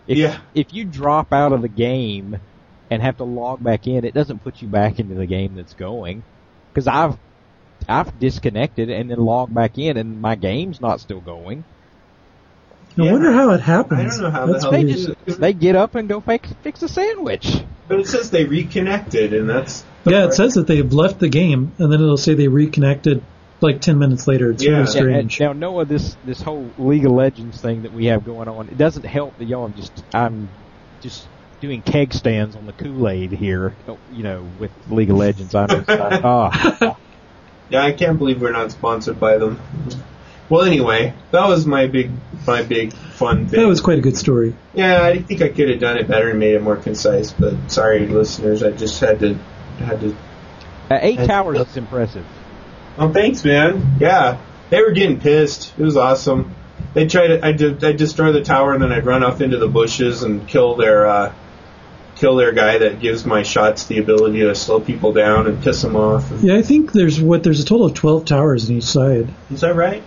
If, Yeah. If you drop out of the game and have to log back in, it doesn't put you back into the game that's going. Because I've I've disconnected and then logged back in, and my game's not still going. I Yeah. wonder how it happens. I don't know how the hell They they weird. do just they get up and go fix fix a sandwich. but it says they reconnected, and that's Yeah, it says that they've left the game, and then it'll say they reconnected like 10 minutes later. It's Yeah. really Yeah, strange. Now Noah, this this whole League of Legends thing that we have going on, it doesn't help that y'all are just I'm just doing keg stands on the Kool Aid here. You know, with League of Legends, I'm just, ah. Yeah, I can't believe we're not sponsored by them. Well, anyway, that was my big, my big fun thing. That was quite a good story. Yeah, I think I could have done it better and made it more concise. But sorry, listeners, I just had to, had to. Uh, eight That's- towers is impressive. Oh, thanks, man. Yeah, they were getting pissed. It was awesome. They tried to. I did. I destroy the tower and then I'd run off into the bushes and kill their, uh, kill their guy that gives my shots the ability to slow people down and piss them off. Yeah, I think there's what there's a total of 12 towers on each side. Is that right?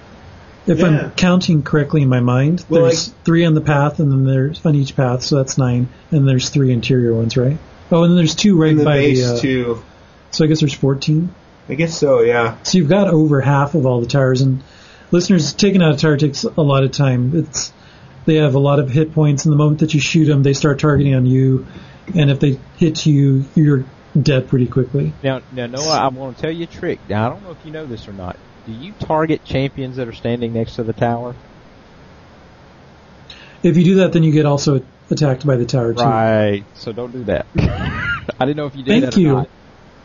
If Yeah. I'm counting correctly in my mind, Well, there's three on the path, and then there's on each path, so that's nine, and there's three interior ones, right? Oh, and then there's two right In the by base the. Uh, too. so I guess there's 14. I guess so. Yeah. So you've got over half of all the towers, and listeners, taking out a tower takes a lot of time. It's they have a lot of hit points, and the moment that you shoot them, they start targeting on you, and if they hit you, you're dead pretty quickly. Now, now, Noah, I'm going to tell you a trick. Now, I don't know if you know this or not. Do you target champions that are standing next to the tower? If you do that, then you get also attacked by the tower too. Right. So don't do that. I didn't know if you did Thank that or you. not.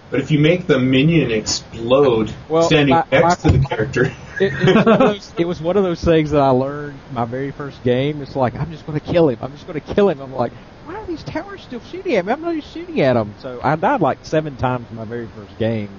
But if you make the minion explode Well, standing my- next my- to the character, It, it, was those, it was one of those things that I learned my very first game. It's like I'm just going to kill him. I'm just going to kill him. I'm like, why are these towers still shooting at me? I'm not even shooting at them. So I died like seven times in my very first game,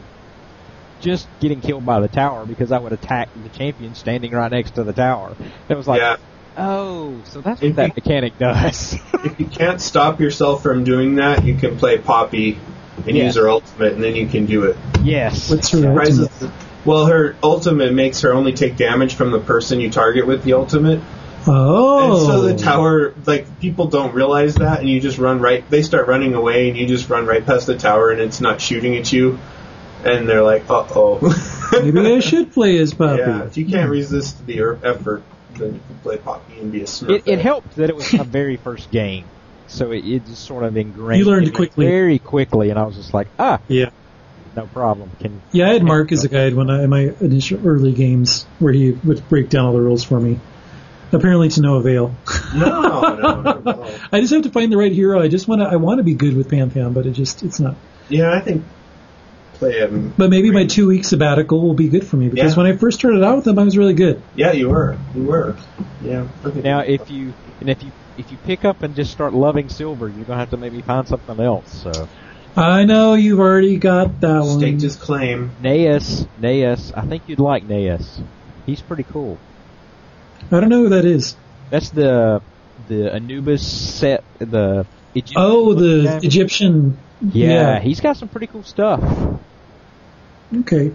just getting killed by the tower because I would attack the champion standing right next to the tower. It was like, yeah. oh, so that's If what that you- mechanic does. If you can't stop yourself from doing that, you can play Poppy and Yeah. use her ultimate, and then you can do it. yes. What's her Rises- ultimate? Well, her ultimate makes her only take damage from the person you target with the ultimate. Oh, And so the tower, like, people don't realize that, and you just run right, they start running away, and you just run right past the tower, and it's not shooting at you. And they're like, uh oh. Maybe I should play as Poppy. Yeah, if you can't resist the er- effort, then you can play Poppy and be a smurf. It, it helped that it was my very first game, so it, it just sort of ingrained. You learned quickly. very quickly, and I was just like, ah, Yeah. no problem. Can Yeah, I had Mark as a guide when I in my initial early games where he would break down all the rules for me. Apparently to no avail. No, no, no, no. I just have to find the right hero. I just want to. I want to be good with Pam Pam, but it just it's not. Yeah, I think play him. But maybe my two week sabbatical will be good for me because Yeah. when I first started out with them, I was really good. Yeah, you were. You were. Yeah. Okay. now if you and if you if you pick up and just start loving silver, you're gonna have to maybe find something else. So I know you've already got that one. staked his claim. Nasus, Nasus, I think you'd like Nasus. He's pretty cool. I don't know who that is. That's the the Anubis set, the Egyptian Oh, the Yeah. Egyptian. Yeah, yeah. he's got some pretty cool stuff. Okay.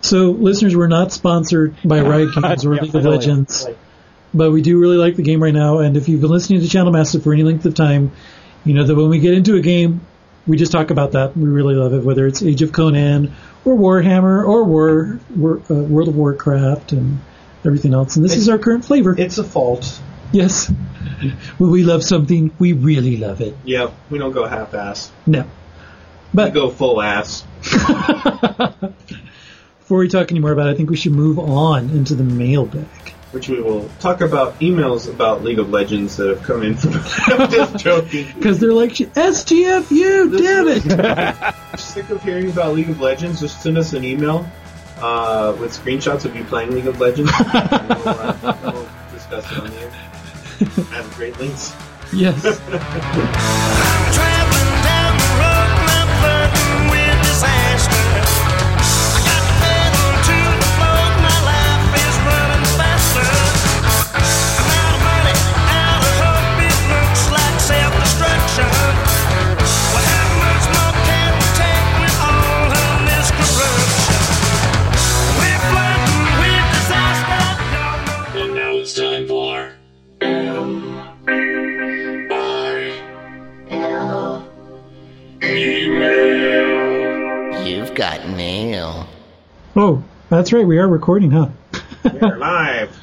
So, listeners, we're not sponsored by Riot Games or League of. Legends, but we do really like the game right now. And if you've been listening to Channel Massive for any length of time, you know that when we get into a game, we just talk about that. We really love it, whether it's Age of Conan or Warhammer or War, War uh, World of Warcraft and everything else. And this is our current flavor. It's a fault. yes. when we love something, we really love it. Yeah, we don't go half-ass. No. We But go full ass. before we talk any more about it, I think we should move on into the mailbag. Which we will talk about emails about League of Legends that have come in from. I'm just joking. Because they're like, STFU, damn it! Sick of hearing about League of Legends? Just send us an email uh, with screenshots of you playing League of Legends. we'll, uh, we'll discuss it on the air. Have great links. yes. got mail. Oh, that's right, we are recording, huh? We're live.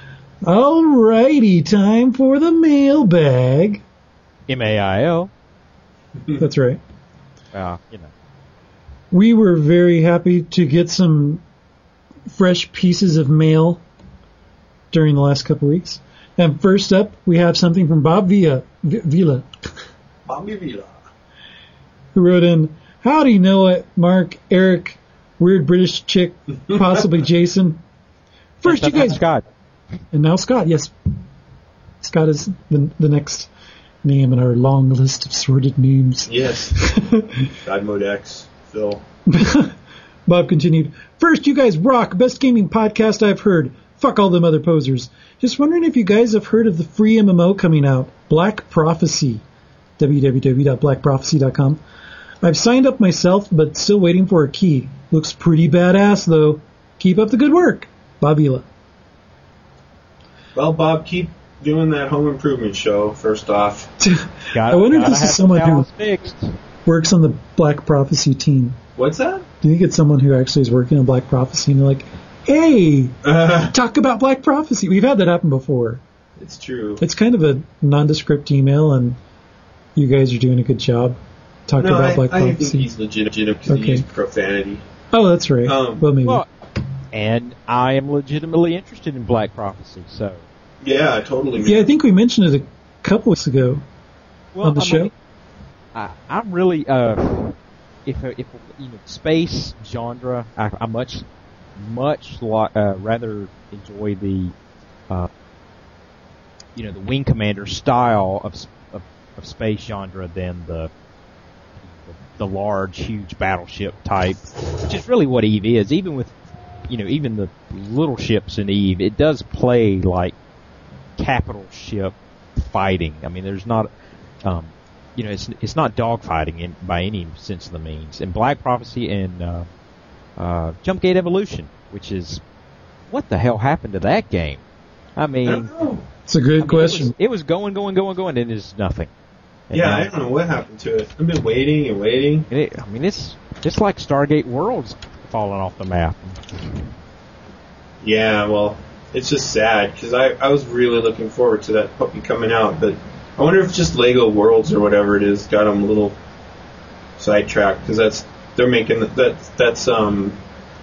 Alrighty, time for the mailbag. M A I L. That's right. Uh, you know. We were very happy to get some fresh pieces of mail during the last couple weeks. And first up, we have something from Bob Villa, V- Villa, Bobby Vila. who wrote in, Howdy, Noah, Mark, Eric, weird British chick, possibly Jason. First, you guys, Scott. and now Scott. Yes, Scott is the the next name in our long list of sordid names. Yes. God Mode X, Phil. Bob continued. First, you guys rock. Best gaming podcast I've heard. Fuck all them other posers. Just wondering if you guys have heard of the free MMO coming out, Black Prophecy. www.blackprophecy.com. I've signed up myself, but still waiting for a key. Looks pretty badass though. Keep up the good work. Bobila. Well, Bob, keep doing that home improvement show, first off. Got, I wonder if this is someone who fixed. works on the Black Prophecy team. What's that? Do you think it's someone who actually is working on Black Prophecy and they're like, hey, Uh, talk about Black Prophecy? We've had that happen before. it's true. It's kind of a nondescript email, and you guys are doing a good job talking no, about I, Black I think Prophecy. he's legitimate because Okay. he used profanity. Oh, that's right. Um, well, maybe. Well, and I am legitimately interested in Black Prophecy, so. Yeah, I totally. yeah, I think we mentioned it a couple weeks ago Well, on the I show. mean, I, I'm really, uh, if, if, you know, space genre, I, I much, much li- uh, rather enjoy the, uh, you know, the Wing Commander style of, of, of space genre than the, the large, huge battleship type, which is really what Eve is. Even with, you know, even the little ships in Eve, it does play like capital ship fighting. I mean, there's not, um, you know, it's it's not dogfighting in, by any sense of the means. And Black Prophecy and uh, uh, Jumpgate Evolution, which is what the hell happened to that game? I I mean. It's a I good mean, it question. was, it was going, going, going, going, and it's nothing. And Yeah, now- I don't know what happened to it. I've been waiting and waiting. and it, I mean, it's it's like Stargate Worlds falling off the map. Yeah, well, it's just sad because I, I was really looking forward to that puppy coming out, but I wonder if just Lego Worlds or whatever it is got them a little sidetracked because that's they're making that that's um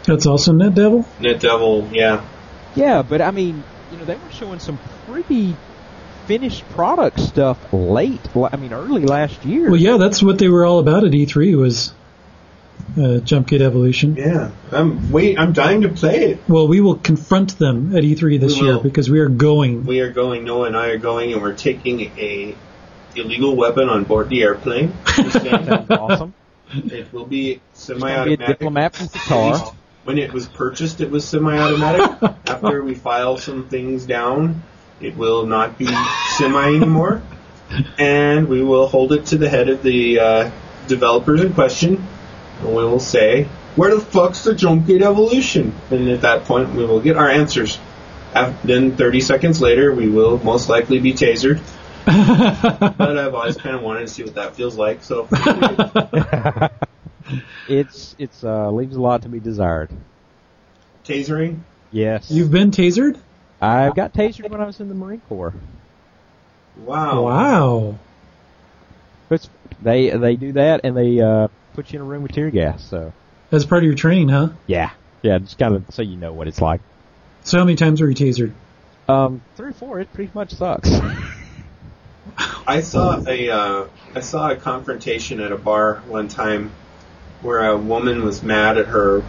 That's also NetDevil. Net Devil, yeah. Yeah, but I mean, you know, they were showing some pretty finished product stuff late. I mean, early last year. Well, yeah, that's what they were all about at E3 was uh, Jumpgate Evolution. Yeah, I'm wait. I'm dying to play it. Well, we will confront them at E3 this year because we are going. We are going. Noah and I are going, and we're taking a illegal weapon on board the airplane. Sounds awesome. it will be There's gonna be a semi-automatic. diplomat from Qatar. When it was purchased, it was semi-automatic. After we file some things down, it will not be semi anymore, and we will hold it to the head of the uh, developers in question, and we will say, "Where the fuck's the Jumpgate Evolution?" And at that point, we will get our answers. Then, 30 seconds later, we will most likely be tasered. but I've always kind of wanted to see what that feels like, so It's it's uh leaves a lot to be desired. tasering. Yes. You've been tasered? I got tasered when I was in the Marine Corps. Wow. Wow. It's, they they do that and they uh put you in a room with tear gas. So As part of your training, huh? yeah, yeah, just kind of so you know what it's like. So how many times were you tasered? Um, three or four, it pretty much sucks. I saw a uh, I saw a confrontation at a bar one time where a woman was mad at her,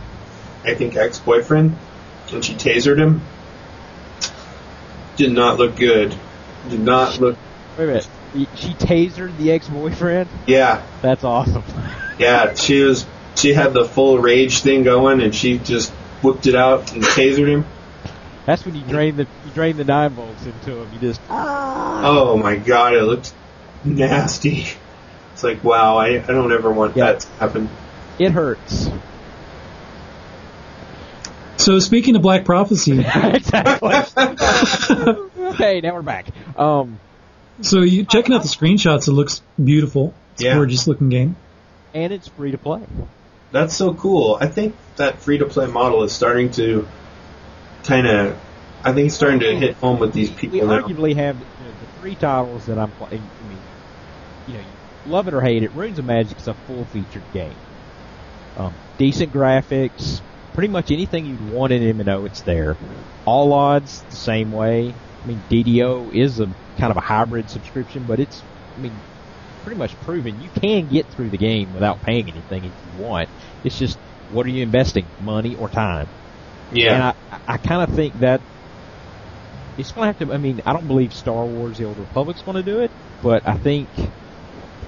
I think ex boyfriend, and she tasered him. Did not look good. Did not look. Wait a minute. She tasered the ex-boyfriend. Yeah, That's awesome. yeah. She was. She had the full rage thing going, and she just whipped it out and tasered him. That's when you drain the you drain the nine volts into him. You just ah. Oh my god, it looked nasty. It's like wow, I, I don't ever want Yeah. that to happen. it hurts. So speaking of Black Prophecy, exactly. okay, now we're back. Um, so you checking out the screenshots, it looks beautiful. It's a gorgeous looking game. and it's free to play. That's so cool. I think that free to play model is starting to kind of. I think it's starting to hit home with these We people now. arguably have you know, the three titles that I'm playing. I mean, you know, you love it or hate it. Runes of Magic is a full featured game. Um, decent graphics, pretty much anything you'd want in MMO, it's there. Allods the same way. I mean, DDO is a kind of a hybrid subscription, but it's, I mean, pretty much proven you can get through the game without paying anything if you want. It's just, what are you investing, money or time? Yeah. And I, I kind of think that it's going to have to. I mean, I don't believe Star Wars: The Old Republic's going to do it, but I think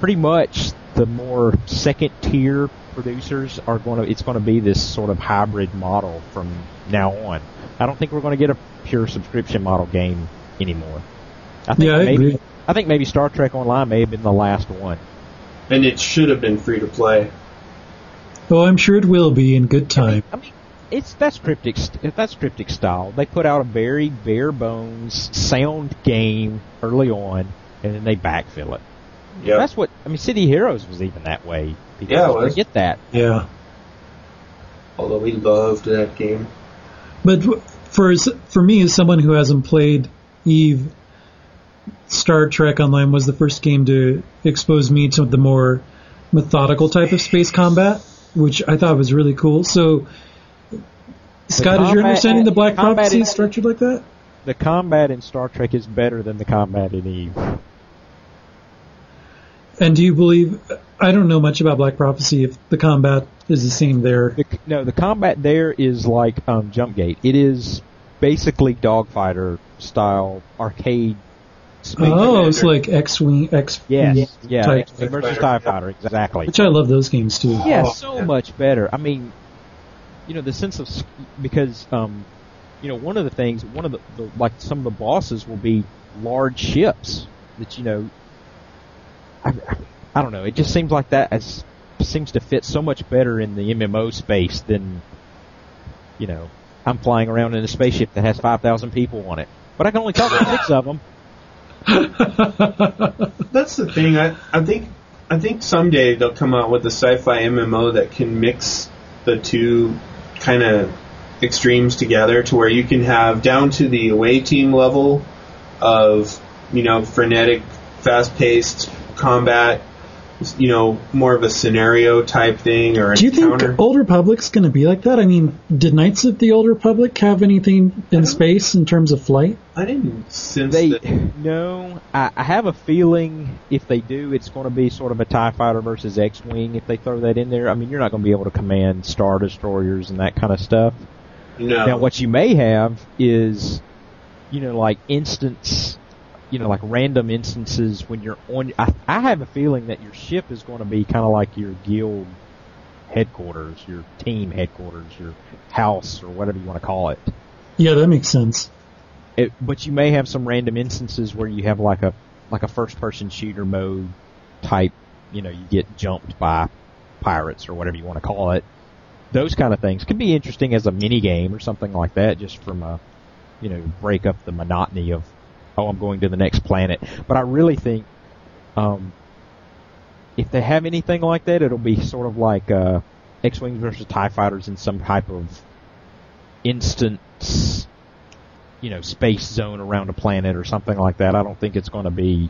pretty much the more second tier producers are going to. It's going to be this sort of hybrid model from now on. I don't think we're going to get a pure subscription model game anymore. I think Yeah, I maybe, agree. I think maybe Star Trek Online may have been the last one. and it should have been free to play. Oh, I'm sure it will be in good time. I mean, it's that's cryptic. That's cryptic style. They put out a very bare bones sound game early on, and then they backfill it. Yeah. That's what I mean. City Heroes was even that way. People Yeah, it was. forget that. Yeah. Although we loved that game. But for for me, as someone who hasn't played Eve, Star Trek Online was the first game to expose me to the more methodical type of space combat, which I thought was really cool. So, Scott, is your understanding the Black Prophecy is- structured like that? The combat in Star Trek is better than the combat in Eve. And do you believe? I don't know much about Black Prophecy. If the combat is the same there, The, no, the combat there is like um, Jumpgate. It is basically dogfighter style arcade. Oh, it's like X-wing, X Yes, yeah, type, X-Wing versus Tie Fighter, exactly. which I love those games too. Yeah, Oh, so yeah. much better. I mean, you know, the sense of because um, you know, one of the things, one of the, the like some of the bosses will be large ships that you know. I, I, don't know. It just seems like that as seems to fit so much better in the MMO space than you know. I'm flying around in a spaceship that has five thousand people on it, but I can only talk to six of them. That's the thing. I, I think I think someday they'll come out with a sci-fi MMO that can mix the two kind of extremes together to where you can have down to the away team level of you know frenetic, fast-paced combat. You know, more of a scenario type thing or Do you think. Old Republic's going to be like that? I mean, did Knights of the Old Republic have anything in space in terms of flight? I didn't sense They that. no, I, I have a feeling if they do, it's going to be sort of a Tie Fighter versus X-wing. If they throw that in there, I mean, you're not going to be able to command star destroyers and that kind of stuff. No. Now, what you may have is, you know, like instance, you know, like random instances when you're on. I, I have a feeling that your ship is going to be kind of like your guild headquarters, your team headquarters, your house, or whatever you want to call it. Yeah, that makes sense. It, but you may have some random instances where you have like a like a first person shooter mode type. You know, you get jumped by pirates or whatever you want to call it. Those kind of things could be interesting as a mini game or something like that, just from a you know break up the monotony of oh I'm going to the next planet. But I really think um, if they have anything like that, it'll be sort of like uh, X wings versus Tie fighters in some type of instance you know, space zone around a planet or something like that. I don't think it's going to be,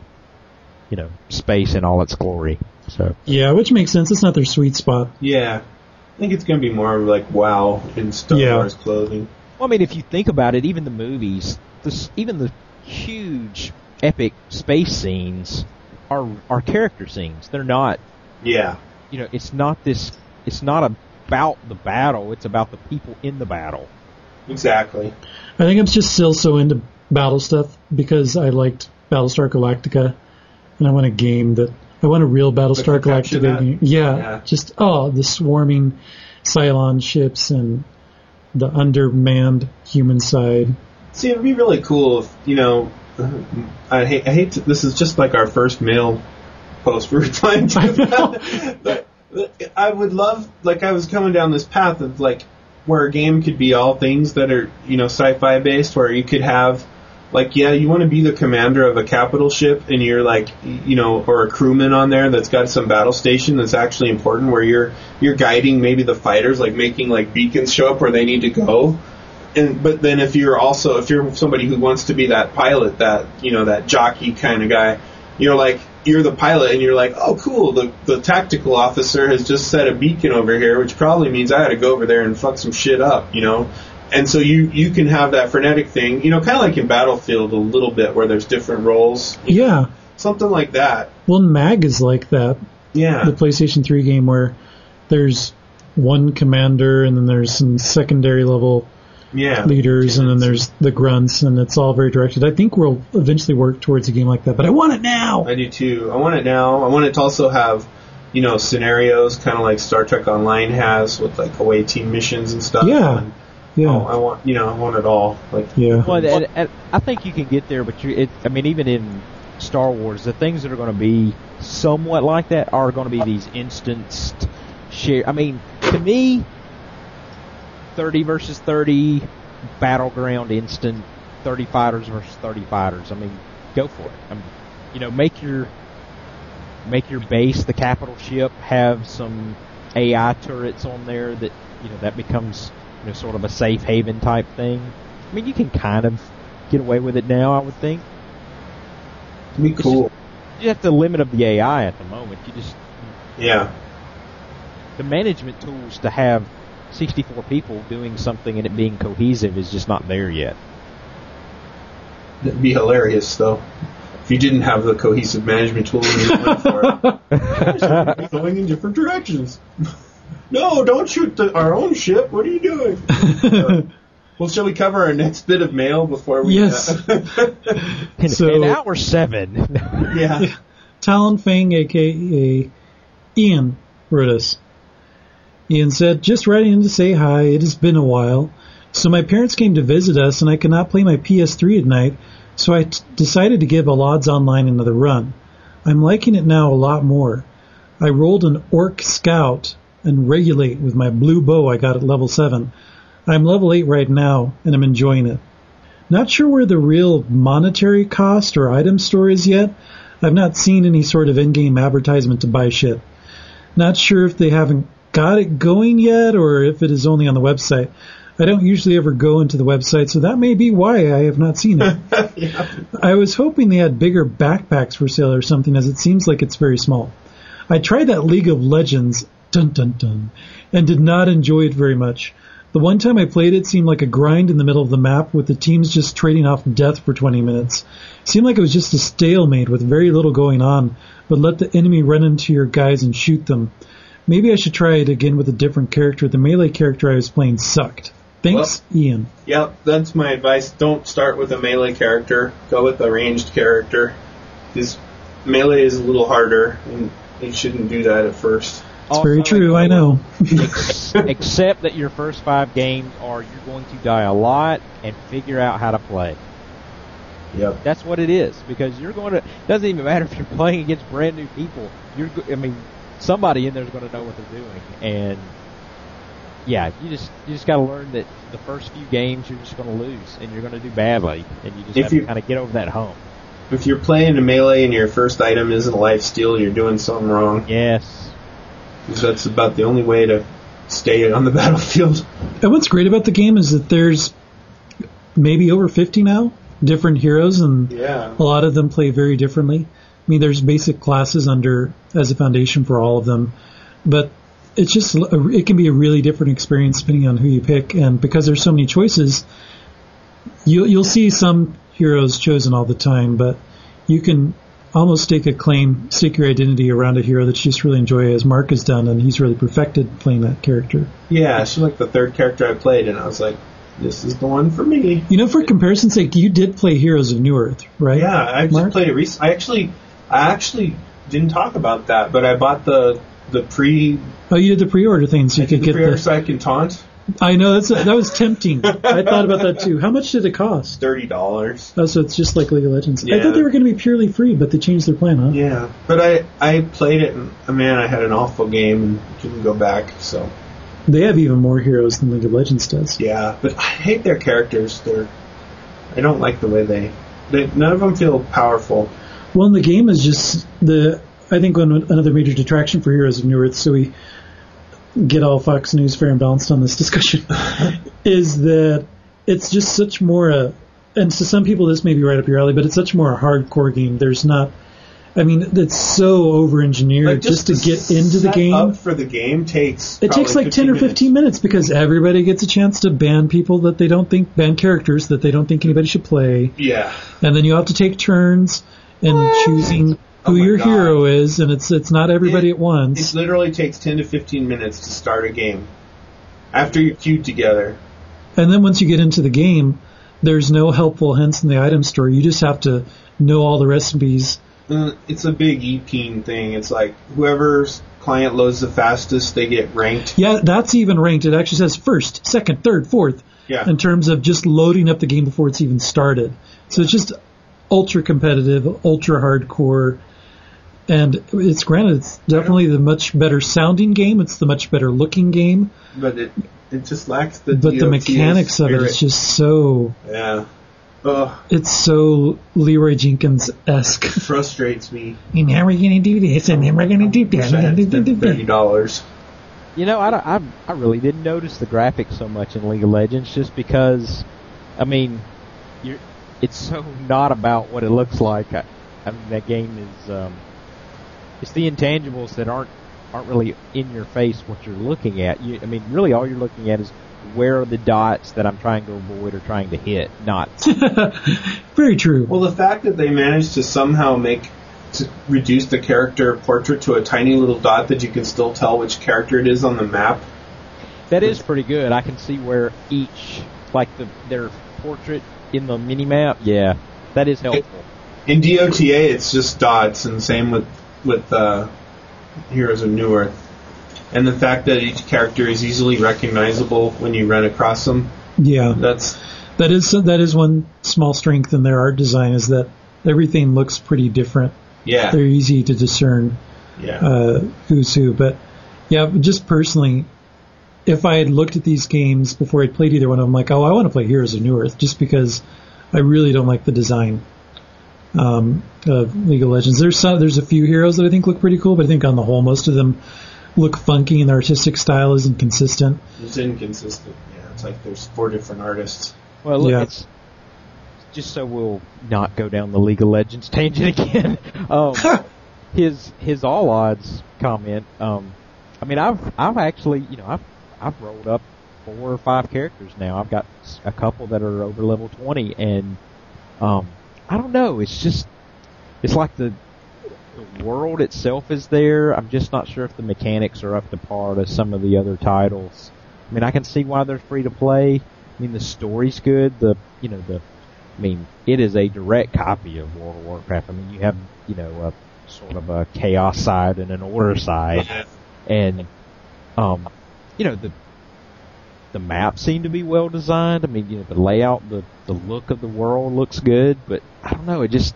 you know, space in all its glory. So Yeah, which makes sense. It's not their sweet spot. Yeah. I think it's going to be more of like WoW in Star Yeah. Wars clothing. Well, I mean, if you think about it, even the movies, this, even the huge, epic space scenes are are character scenes. They're not, Yeah. you know, it's not this. It's not about the battle. It's about the people in the battle. Exactly. I think I'm just still so into battle stuff because I liked Battlestar Galactica, and I want a game that I want a real Battlestar Like Galactica game. Yeah, Yeah. just oh, the swarming Cylon ships and the undermanned human side. See, it'd be really cool if, you know, I hate, I hate to, this is just like our first mail post we're replying to. But, but I would love, like, I was coming down this path of, like, where a game could be all things that are, you know, sci-fi based, where you could have, like, yeah, you want to be the commander of a capital ship, and you're like, you know, or a crewman on there that's got some battle station that's actually important, where you're you're guiding maybe the fighters, like making like beacons show up where they need to go. And but then if you're also if you're somebody who wants to be that pilot, that you know that jockey kind of guy, you're like you're the pilot, and you're like, oh cool, the the tactical officer has just set a beacon over here, which probably means I got to go over there and fuck some shit up, you know. And so you you can have that frenetic thing, you know, kind of like in Battlefield a little bit, where there's different roles, Yeah, something like that. well, Mag is like that. Yeah, The PlayStation 3 game where there's one commander and then there's some secondary level Yeah. leaders, and then there's the grunts, and it's all very directed. I think we'll eventually work towards a game like that, but I want it now. I do too. I want it now. I want it to also have, you know, scenarios kind of like Star Trek Online has with like away team missions and stuff. Yeah. And, Yeah, oh, I want, you know, I want it all. Like, yeah. Well, and, and I think you can get there, but you, it, I mean, even in Star Wars, the things that are going to be somewhat like that are going to be these instanced share. I mean, to me, thirty versus thirty, battleground instant, thirty fighters versus thirty fighters. I mean, go for it. I mean, you know, make your make your base the capital ship have some AI turrets on there that you know that becomes you know sort of a safe haven type thing. I mean, you can kind of get away with it now, I would think. it'd be cool. You have the limit of the AI at the moment. You just Yeah. the management tools to have 64 people doing something and it being cohesive is just not there yet. That'd be hilarious, though. If you didn't have the cohesive management tool and you went for it. We're going in different directions. no, don't shoot the, our own ship. What are you doing? well, shall we cover our next bit of mail before we? Yes. Uh, in, So- in hour seven, yeah. Talon Fang, aka Ian, wrote us. Ian said, Just writing in to say hi, it has been a while. So my parents came to visit us and I could not play my PS3 at night, so I t- decided to give Allods Online another run. I'm liking it now a lot more. I rolled an Orc Scout and Regulate with my blue bow I got at level 7. I'm level 8 right now and I'm enjoying it. Not sure where the real monetary cost or item store is yet, I've not seen any sort of in-game advertisement to buy shit. Not sure if they haven't got it going yet or if it is only on the website. I don't usually ever go into the website, so that may be why I have not seen it. I was hoping they had bigger backpacks for sale or something, as it seems like it's very small. I tried that League of Legends, dun dun dun, and did not enjoy it very much. The one time I played it seemed like a grind in the middle of the map with the teams just trading off death for 20 minutes. seemed like it was just a stalemate with very little going on, but let the enemy run into your guys and shoot them. Maybe I should try it again with a different character. The melee character I was playing sucked. Thanks, Ian. Yep, that's my advice. Don't start with a melee character. Go with a ranged character. Because melee is a little harder, and you shouldn't do that at first. It's very true, I know. except that your first five games are you're going to die a lot and figure out how to play. Yep. That's what it is because you're going to. Doesn't even matter if you're playing against brand new people. You're. I mean, somebody in there's going to know what they're doing, and yeah, you just you just got to learn that the first few games you're just going to lose and you're going to do badly, and you just If have you- to kind of get over that hump. If you're playing a melee and your first item isn't life steal, you're doing something wrong. Yes. 'Cause that's about the only way to stay on the battlefield. And what's great about the game is that there's maybe over 50 now different heroes, and Yeah. a lot of them play very differently. I mean, there's basic classes under as a foundation for all of them, but it's just a- it can be a really different experience depending on who you pick, and because there's so many choices, you'll you'll see some heroes chosen all the time, but you can almost stake a claim, stake your identity around a hero that you just really enjoy, as Mark has done, and he's really perfected playing that character. Yeah, she's like the third character I played, and I was like, this is the one for me. You know, for comparison's sake, you did play Heroes of Newerth, right? Yeah, I just Mark? played it recently. I actually, I actually didn't talk about that, but I bought the the pre Oh, you did the pre-order thing, so you could the get the. so I can taunt I know that's that was tempting. I thought about that too. How much did it cost? thirty dollars. Oh, so it's just like League of Legends. I thought they were going to be purely free, but they changed their plan, huh? Yeah, but I I played it, and man, I had an awful game and didn't go back. So They have even more heroes than League of Legends does. yeah, but I hate their characters. They're I don't like the way they. they none of them feel powerful. Well, and the game is just the. I think one another major detraction for Heroes of Newerth, so we get all Fox News fair and balanced on this discussion, is that it's just such more a. And to some people, this may be right up your alley, but it's such more a hardcore game. There's not. I mean, it's so over engineered Like, just, to get into the game. up for the game takes. It takes like 10 or 15 15 minutes because everybody gets a chance to ban people that they don't think, ban characters that they don't think anybody should play. Yeah. And then you have to take turns in choosing Oh who my your God. hero is, and it's it's not everybody It- at once. It literally takes 10 to 15 minutes to start a game. After you're queued together. And then once you get into the game, there's no helpful hints in the item store. You just have to know all the recipes. Uh, It's a big EPing thing. It's like whoever's client loads the fastest, they get ranked. Yeah, that's even ranked. It actually says first, second, third, fourth Yeah. in terms of just loading up the game before it's even started. So it's just ultra competitive, ultra hardcore. And it's granted, it's definitely the much better sounding game. It's the much better looking game, But it it just lacks the but the DOTA mechanics of it spirit. is just so yeah. Ugh, it's so Leroy Jenkins esque. frustrates me. And how are we gonna do this? And then we're gonna do Wish I had spent thirty dollars. You know, I, don't- I, I really didn't notice the graphics so much in League of Legends just because, I mean, you're, it's so not about what it looks like. I, I mean, that game is, um, it's the intangibles that aren't, aren't really in your face what you're looking at. You, I mean, really all you're looking at is where are the dots that I'm trying to avoid or trying to hit, not Very true. Well, the fact that they managed to somehow make to reduce the character portrait to a tiny little dot that you can still tell which character it is on the map. That is pretty good. I can see where each, like the their portrait in the mini map. Yeah, that is helpful. In DOTA, it's just dots, and same with with uh, Heroes of Newerth. And the fact that each character is easily recognizable when you run across them. Yeah, That's that is that is one small strength in their art design is that everything looks pretty different. yeah, They're easy to discern yeah. uh, who's who. But yeah, just personally, if I had looked at these games before I'd played either one of them, like, oh, I want to play Heroes of Newerth, just because I really don't like the design um, of League of Legends. There's some, there's a few heroes that I think look pretty cool, but I think on the whole, most of them look funky and the artistic style isn't consistent. It's inconsistent. Yeah, it's like there's four different artists. Well, look, Yeah. it's just so we'll not go down the League of Legends tangent again. um, his his Allods comment. Um, I mean, I've I've actually you know I've I've rolled up four or five characters now. I've got a couple that are over level twenty, and um, I don't know. It's just it's like the the world itself is there. I'm just not sure if the mechanics are up to par to some of the other titles. I mean, I can see why they're free to play. I mean, the story's good. The you know the, I mean, it is a direct copy of World of Warcraft. I mean, you have you know a sort of a chaos side and an order side, and um, you know the the maps seem to be well designed. I mean, you know, the layout, the the look of the world looks good, but I don't know. It just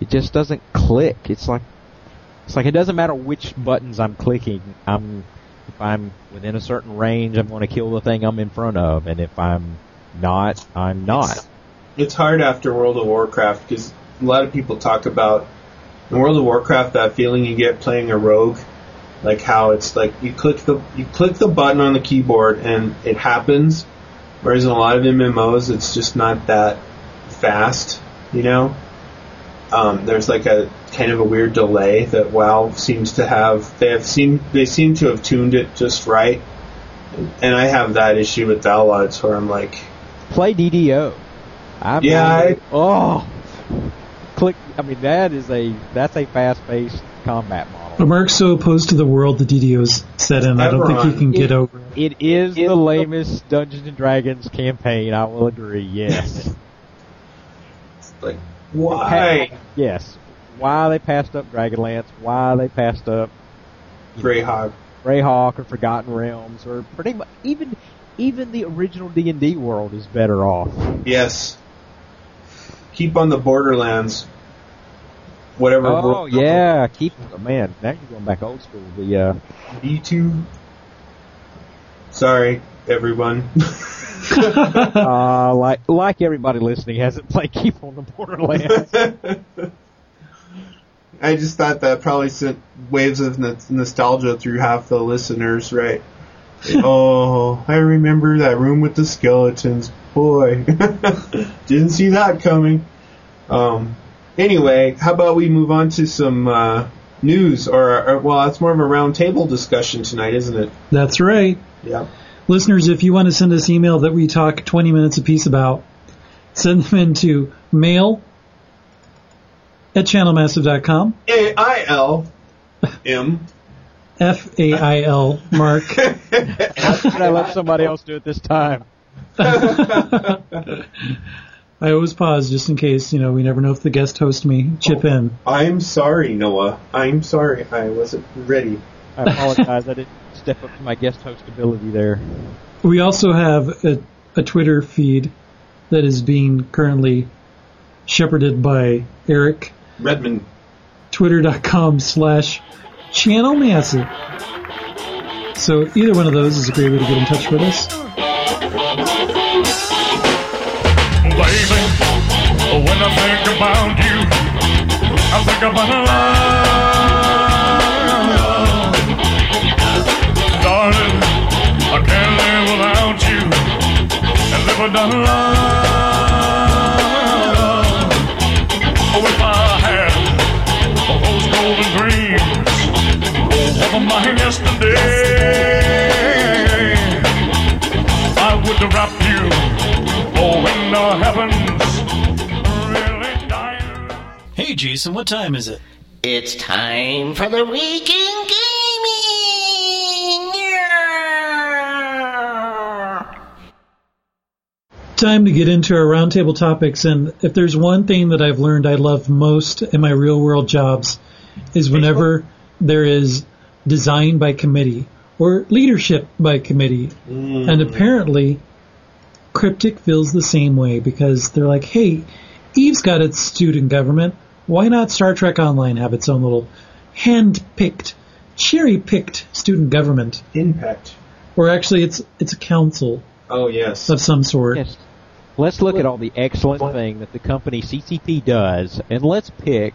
it just doesn't click. It's like it's like it doesn't matter which buttons I'm clicking. I'm if I'm within a certain range, I'm going to kill the thing I'm in front of, and if I'm not, I'm not. It's hard after World of Warcraft because a lot of people talk about in World of Warcraft that feeling you get playing a rogue, like how it's like you click the you click the button on the keyboard and it happens, whereas in a lot of MMOs it's just not that fast, you know. Um, there's like a kind of a weird delay that WoW seems to have. They have seem they seem to have tuned it just right, and I have that issue with Downloads where I'm like, Play DDO. I Yeah, I- oh, click. I mean, that is a that's a fast-paced combat model. But Mark's so opposed to the world the DDO's set in, I don't think he Everyone. can get It- over it. It is the lamest Dungeons and Dragons campaign. I will agree. Yes. like why? yes. Why they passed up Dragonlance? Why they passed up Greyhawk. Greyhawk or Forgotten Realms or pretty much even even the original D and D world is better off. Yes. Keep on the Borderlands. Whatever. Oh world- yeah, keep man. Now you're going back old school. The uh, Me too. Sorry, everyone. uh, like like everybody listening hasn't played Keep on the Borderlands. I just thought that probably sent waves of no- nostalgia through half the listeners, right? oh, I remember that room with the skeletons. Boy, didn't see that coming. Um, anyway, how about we move on to some uh, news, or, or well, it's more of a roundtable discussion tonight, isn't it? That's right. Yeah. Listeners, if you want to send us email that we talk 20 minutes apiece about, send them into mail at channelmassive.com, A I L M. F-A-I-L, Mark. How could I let somebody else do it this time? I always pause just in case, you know, we never know if the guest host may chip oh, in. I'm sorry, Noah. I'm sorry. I wasn't ready. I apologize. I didn't step up to my guest host ability there. We also have a, a Twitter feed that is being currently shepherded by Eric. Redmond. Twitter.com slash channel massive. So either one of those is a great way to get in touch with us. When I think about you, I think about love. Darling, I can't live without you and live without love. Oh, if I had all those golden dreams of mine yesterday, I would wrap you Oh, in the heavens, Hey, Jason, what time is it? It's time for the weekend gaming. Yeah. Time to get into our roundtable topics, and if there's one thing that I've learned I love most in my real world jobs is whenever there is design by committee or leadership by committee. Mm. And apparently, Cryptic feels the same way because they're like, hey, Eve's got its student government. Why not Star Trek Online have its own little hand picked, cherry picked student government? Impact. Or actually, it's it's a council Oh, yes. of some sort. Yes. Let's look at all the excellent thing that the company CCP does, and let's pick.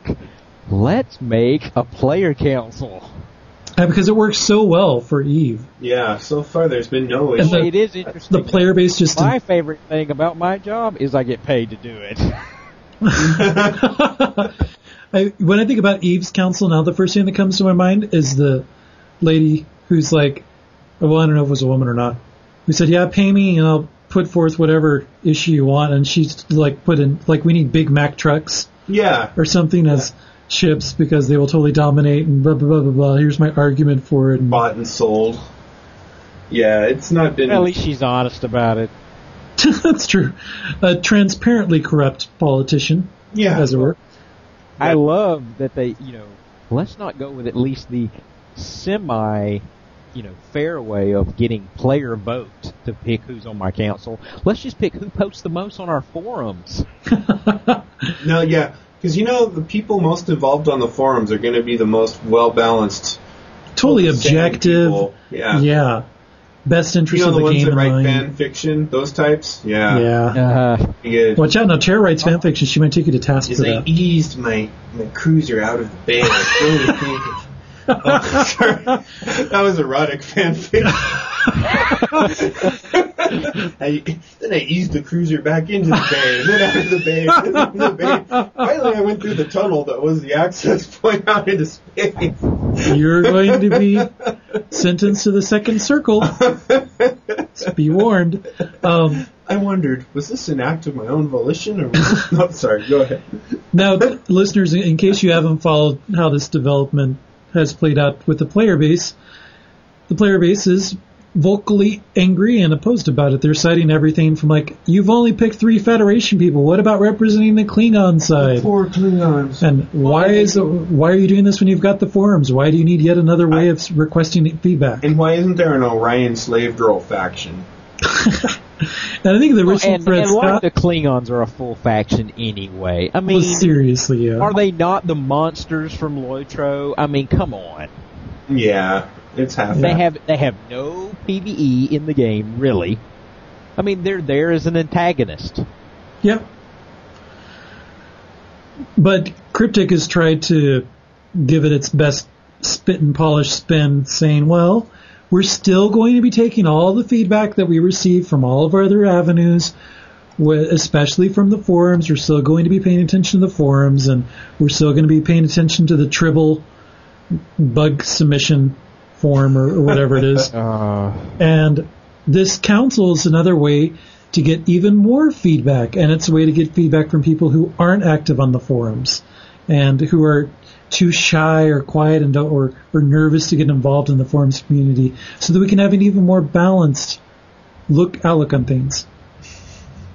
Let's make a player council. Uh, because it works so well for Eve. Yeah, so far there's been no issue. the- it is interesting. The player base just My favorite thing about my job is I get paid to do it. I, when I think about Eve's council now, the first thing that comes to my mind is the lady who's like, well, I don't know if it was a woman or not, who said, "Yeah, pay me and I'll put forth whatever issue you want." And she's like, put in like, we need Big Mac trucks yeah. or something as ships because they will totally dominate and blah blah blah blah blah. Here's my argument for it. Bought and sold. Yeah, it's not been. At least she's honest about it. that's true. A transparently corrupt politician, yeah. as it were. I love that they, you know, let's not go with at least the semi, you know, fair way of getting player vote to pick who's on my council. Let's just pick who posts the most on our forums. No, yeah. Because you know, the people most involved on the forums are going to be the most well balanced. Totally objective. Yeah. Yeah. Best You interest know of the the ones game that in write mind. fan fiction, those types. Yeah. Yeah. Uh, You get- Watch out now, Tara writes fan fiction. She might take you to task Is for I that. eased my, my cruiser out of the bay. I was really thinking. Oh, sorry. That was erotic fanfic. I, then I eased the cruiser back into the bay, and then out of the bay, and then into the bay. Finally, I went through the tunnel that was the access point out into space. You're going to be sentenced to the second circle. Just be warned. Um, I wondered, was this an act of my own volition, or was no? Sorry, go ahead. now, listeners, in case you haven't followed how this development has played out with the player base, the player base is vocally angry and opposed about it. They're citing everything from like, you've only picked three Federation people. What about representing the Klingon side? Poor Klingons. And why is why are you doing this when you've got the forums? Why do you need yet another way of requesting feedback? And why isn't there an Orion slave girl faction? And I think the well, original and, Fred and like Scott the Klingons are a full faction anyway. I mean, was seriously, yeah. are they not the monsters from LOTRO? I mean, come on. Yeah, it's half. They have they have no PVE in the game, really. I mean, they're there as an antagonist. Yep. But Cryptic has tried to give it its best spit and polish spin, saying, well, we're still going to be taking all the feedback that we receive from all of our other avenues, especially from the forums. We're still going to be paying attention to the forums, and we're still going to be paying attention to the Tribble bug submission form or, or whatever it is. Uh, And this council is another way to get even more feedback, and it's a way to get feedback from people who aren't active on the forums and who are too shy or quiet and don't, or, or nervous to get involved in the forums community, so that we can have an even more balanced look outlook on things.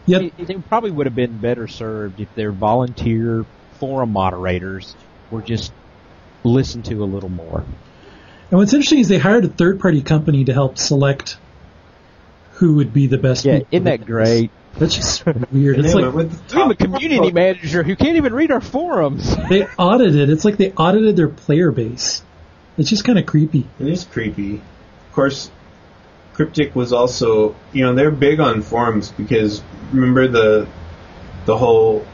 Yet They, probably would have been better served if their volunteer forum moderators were just listened to a little more. And what's interesting is they hired a third party company to help select who would be the best. Yeah, isn't that great? That's just weird. And It's like went with the We have a community manager who can't even read our forums. they audited. It's like they audited their player base. It's just kind of creepy. It is creepy. Of course, Cryptic was also, you know, they're big on forums because remember the the whole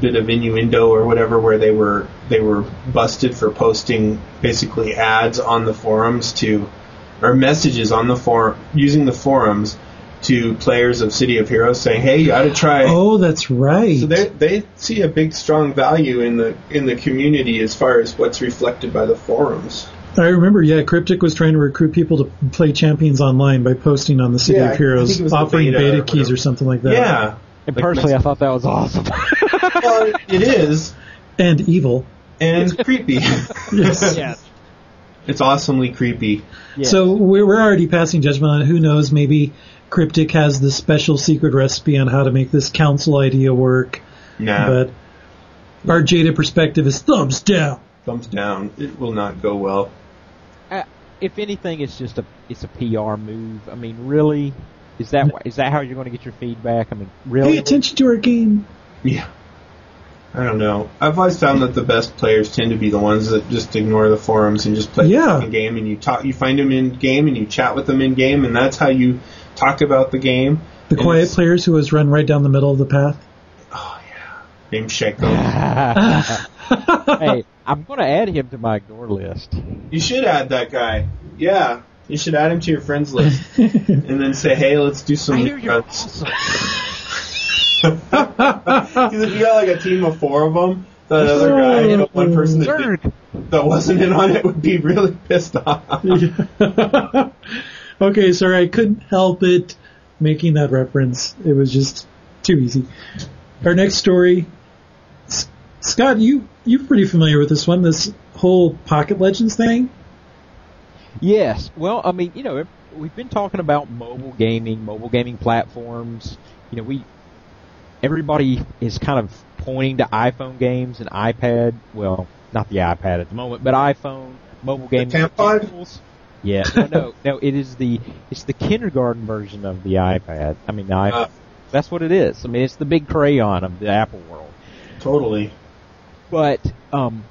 bit of innuendo or whatever where they were they were busted for posting basically ads on the forums to or messages on the forum using the forums to players of City of Heroes saying, "Hey, you got to try." Oh, that's right. So they they see a big strong value in the in the community as far as what's reflected by the forums. I remember, yeah, Cryptic was trying to recruit people to play Champions Online by posting on the City Yeah, of Heroes, think it was the offering beta beta, or keys whatever. or something like that. Yeah, And Like personally, I thought that was awesome. well, it is, And evil. and creepy. Yes. yeah. It's awesomely creepy. Yeah. So we're, we're already passing judgment on it. Who knows? Maybe Cryptic has the special secret recipe on how to make this council idea work. Nah, But our jaded perspective is thumbs down. thumbs down. It will not go well. Uh, if anything, it's just a it's a PR move. I mean, really, is that wh- is that how you're going to get your feedback? I mean, really? Pay attention to our game. Yeah. I don't know. I've always found that the best players tend to be the ones that just ignore the forums and just play Yeah. the game. And you talk, you find them in game, and you chat with them in game, and that's how you talk about the game. The quiet players who has run right down the middle of the path. Oh yeah, named Shaco. hey, I'm going to add him to my ignore list. you should add that guy. Yeah, you should add him to your friends list, and then say, "Hey, let's do some." I hear you're awesome. Because if you got like a team of four of them, that other guy, you know, one person that, did, that wasn't in on it would be really pissed off. Okay, sorry, I couldn't help it making that reference. It was just too easy. Our next story, S- Scott, you you're pretty familiar with this one. This whole Pocket Legends thing. Yes. Well, I mean, you know, we've been talking about mobile gaming, mobile gaming platforms. You know, we everybody is kind of pointing to iPhone games and iPad. Well, not the iPad at the moment, but iPhone mobile gaming. Tampon? tools. Yeah. No, no, no. It is the it's the kindergarten version of the iPad. I mean, the iPhone. Uh. That's what it is. I mean, it's the big crayon of the Apple world. Totally. But um,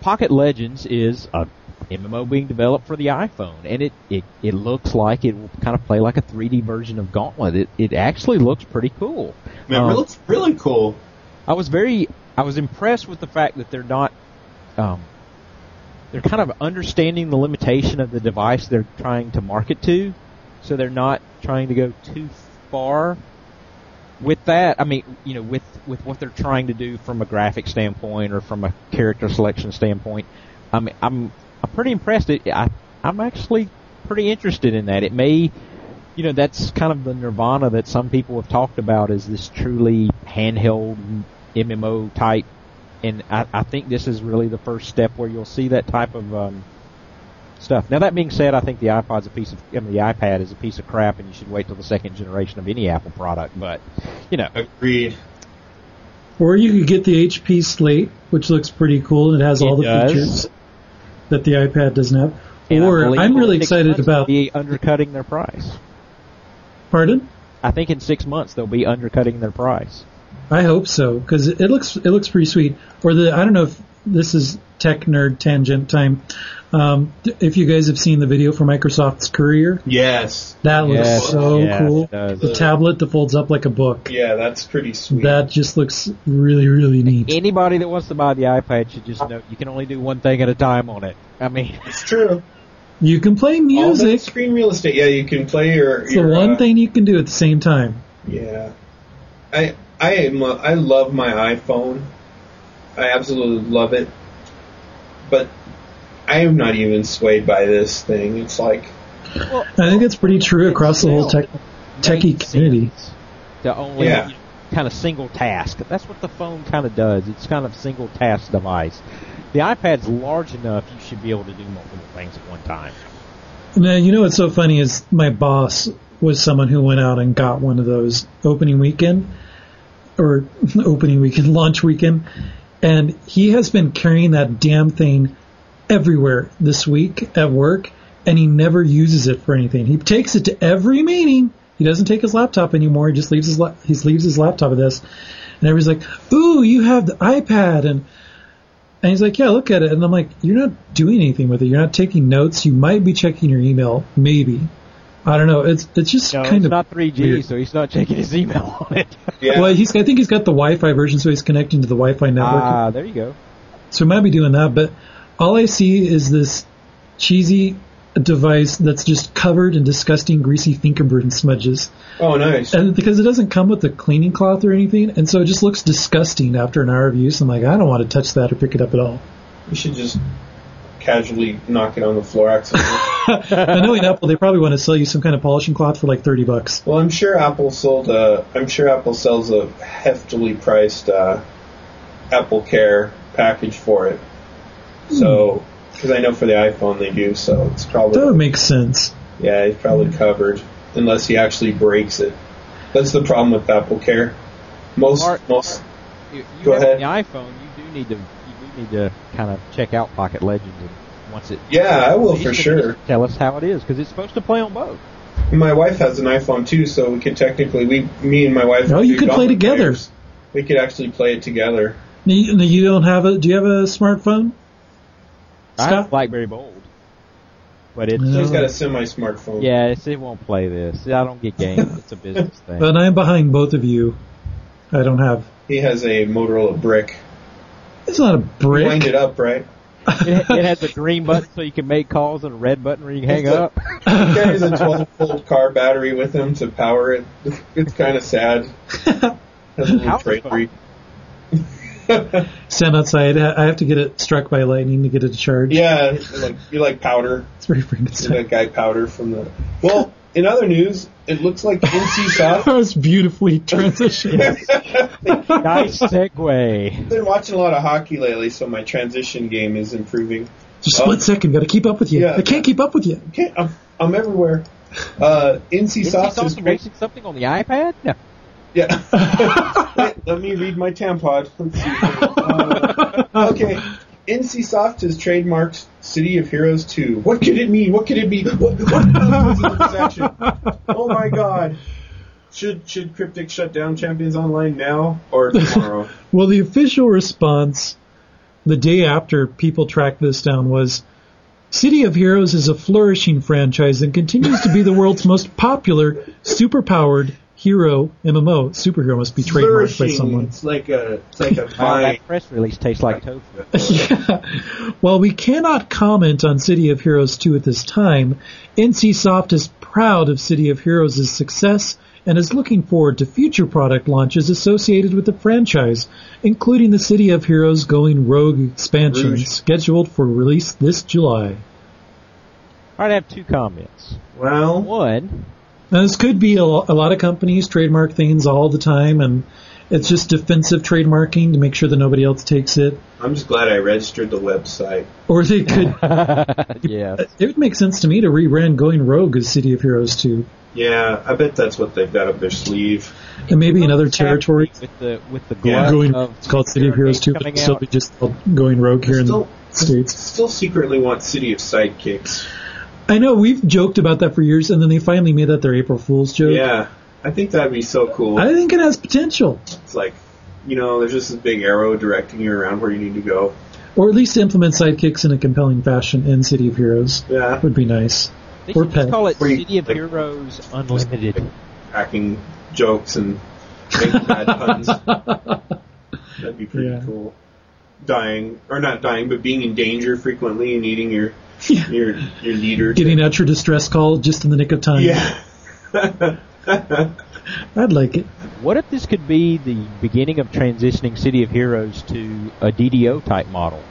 Pocket Legends is a MMO being developed for the iPhone, and it, it, it looks like it will kind of play like a 3D version of Gauntlet. It it actually looks pretty cool. Man, Um, it looks really cool. I was very I was impressed with the fact that they're not um, they're kind of understanding the limitation of the device they're trying to market to, so they're not trying to go too far with that. I mean, you know, with with what they're trying to do from a graphic standpoint or from a character selection standpoint. I mean, I'm I'm pretty impressed. It, I I'm actually pretty interested in that. It may you know, that's kind of the nirvana that some people have talked about is this truly handheld MMO type. And I, I think this is really the first step where you'll see that type of um, stuff. Now that being said, I think the iPod's a piece of, I mean, the iPad is a piece of crap, and you should wait till the second generation of any Apple product. But you know, Agreed. Or you could get the HP Slate, which looks pretty cool and it has all the does. features that the iPad doesn't have. and I or believe I'm really excited about. they'll be undercutting their price. Pardon? I think in six months they'll be undercutting their price. I hope so because it looks it looks pretty sweet. Or the I don't know if this is tech nerd tangent time. Um, if you guys have seen the video for Microsoft's Courier, Yes. that looks Yes, so yes, cool. The tablet that folds up like a book. Yeah, that's pretty sweet. That just looks really really neat. Anybody that wants to buy the iPad should just know you can only do one thing at a time on it. I mean, it's true. You can play All that music. screen real estate. Yeah, you can play your. It's the one uh, thing you can do at the same time. Yeah, I I am a, I love my iPhone. I absolutely love it, but I am not even swayed by this thing. It's like I think that's pretty true across the whole tech techie community. to only Yeah. kind of single task. That's what the phone kind of does. It's kind of a single task device. The iPad's large enough; you should be able to do multiple things at one time. Man, you know what's so funny is my boss was someone who went out and got one of those opening weekend or opening weekend, launch weekend, and he has been carrying that damn thing everywhere this week at work, and he never uses it for anything. He takes it to every meeting. He doesn't take his laptop anymore. He just leaves his la- he leaves his laptop with this, and everybody's like, "Ooh, you have the iPad," and and he's like, "Yeah, look at it." And I'm like, "You're not doing anything with it. You're not taking notes. You might be checking your email, maybe." I don't know. It's it's just No, kind it's of not 3G, weird. so he's not checking his email on it. Yeah. Well, he's I think he's got the Wi-Fi version, so he's connecting to the Wi-Fi network. Ah, there you go. So he might be doing that, but all I see is this cheesy device that's just covered in disgusting, greasy fingerprint smudges. oh, nice. And because it doesn't come with a cleaning cloth or anything, and so it just looks disgusting after an hour of use. I'm like, I don't want to touch that or pick it up at all. You should just casually knock it on the floor accidentally. I know in Apple they probably want to sell you some kind of polishing cloth for like thirty bucks. well, I'm sure Apple sold. Uh, I'm sure Apple sells a heftily priced uh, Apple Care package for it. So, because I know for the iPhone they do, so it's probably That would make sense. yeah, it's probably covered unless he actually breaks it. That's the problem with Apple Care. Most Mark- most You, you Go have ahead. the iPhone, you do need to you do need to kind of check out Pocket Legends and once it. Yeah, I will for sure. Tell us how it is because it's supposed to play on both. My wife has an iPhone too, so we could technically we me and my wife. Oh, you could play together. players. We could actually play it together. You, you don't have a? Do you have a smartphone? I have a BlackBerry Bold, but it's No. She's got a uh, semi-smartphone. yeah, it's, it won't play this. I don't get games. It's a business thing. But I'm behind both of you. I don't have. He has a Motorola brick. It's not a You brick. wind it up, right? it, it has a green button so you can make calls and a red button where you can hang It's a- up. He carries a 12-volt car battery with him to power it. It's kind of sad. Has a little How's trade it fun? free. Stand outside. I I have to get it struck by lightning to get it to charge. Yeah, you're like you like powder. It's very You're Frankenstein. that guy powder from the. Well, in other news, it looks like NCSoft. That was beautifully transitioned. nice segue. I've been watching a lot of hockey lately, so my transition game is improving. Just split second. Got to keep up with you. Yeah. I can't keep up with you. Okay, I'm, I'm everywhere. Uh, NC Is Soft is also great. racing something on the iPad? No. Yeah. Wait, let me read my tampon. Let's see. Uh, okay. NC Soft has trademarked City of Heroes 2. What could it mean? What could it be? What, what else is in this action? Oh my god. Should should Cryptic shut down Champions Online now or tomorrow? Well, the official response the day after people tracked this down was City of Heroes is a flourishing franchise and continues to be the world's most popular, superpowered hero MMO. Superhero must be trademarked by Flourishing. someone. It's like a it's like a Wow, oh, that press release tastes like tofu. yeah. While we cannot comment on City of Heroes 2 at this time, NCSoft is proud of City of Heroes' success and is looking forward to future product launches associated with the franchise, including the City of Heroes Going Rogue expansion Rouge. scheduled for release this July. All right, I have two comments. Well, One, Now, this could be a, a lot of companies trademark things all the time, and it's just defensive trademarking to make sure that nobody else takes it. I'm just glad I registered the website. Or they could yeah, It would make sense to me to rebrand Going Rogue as City of Heroes 2. Yeah, I bet that's what they've got up their sleeve. And maybe in other territories, with the with the Yeah. going, of it's called City of Heroes 2, but it'll still be just Going Rogue here in the States. still secretly want City of Sidekicks. I know, we've joked about that for years, and then they finally made that their April Fool's joke. Yeah, I think that'd be so cool. I think it has potential. It's like, you know, there's just this big arrow directing you around where you need to go. Or at least implement sidekicks in a compelling fashion in City of Heroes. Yeah, Would be nice. They Or should just pet. call it Where you- City of like- Heroes Unlimited. cracking jokes and making bad puns. That'd be pretty Yeah. cool. Dying or not dying, but being in danger frequently and needing your Yeah. your your leader. Getting out your distress call just in the nick of time. yeah. I'd like it. What if this could be the beginning of transitioning City of Heroes to a DDO type model,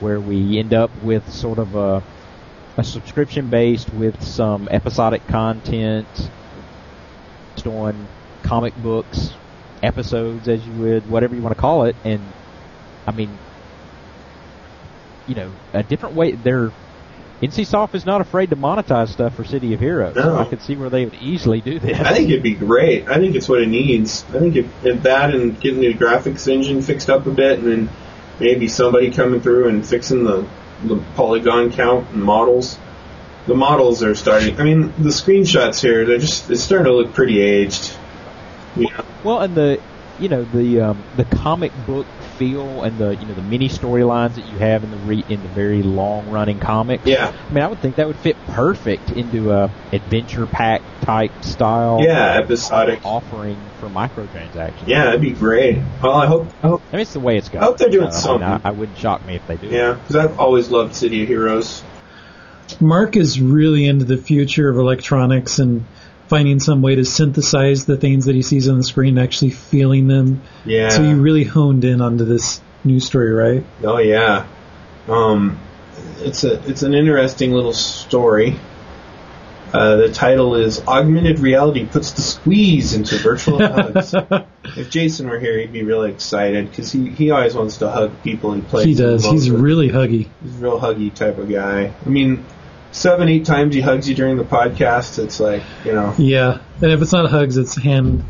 where we end up with sort of a a subscription based with some episodic content based on comic books, episodes, as you would, whatever you want to call it, and I mean, you know, a different way. They're NCSoft is not afraid to monetize stuff for City of Heroes. No. I could see where they would easily do this. I think it'd be great. I think it's what it needs. I think if, if that and getting the graphics engine fixed up a bit, and then maybe somebody coming through and fixing the the polygon count and models. The models are starting. I mean, the screenshots here, they're just it's starting to look pretty aged. Yeah. Well, and the you know the um, the comic book feel and the you know the mini storylines that you have in the re- in the very long running comics. Yeah. I mean, I would think that would fit perfect into a adventure pack type style. Yeah, episodic. offering for microtransactions. Yeah, that'd be great. Well, I hope. I hope I mean, it's the way it's going. I hope they're doing I, mean, something. I, I wouldn't shock me if they do. yeah, because I've always loved City of Heroes. Mark is really into the future of electronics and finding some way to synthesize the things that he sees on the screen, and actually feeling them. Yeah. So you really honed in onto this news story, right? Oh yeah, um, it's a it's an interesting little story. Uh, the title is "Augmented Reality Puts the Squeeze into Virtual Hugs." if Jason were here, he'd be really excited because he, he always wants to hug people he plays. he does. He's really huggy. he's a real huggy type of guy. I mean, seven eight times he hugs you during the podcast. It's like you know, Yeah. And if it's not hugs, it's hand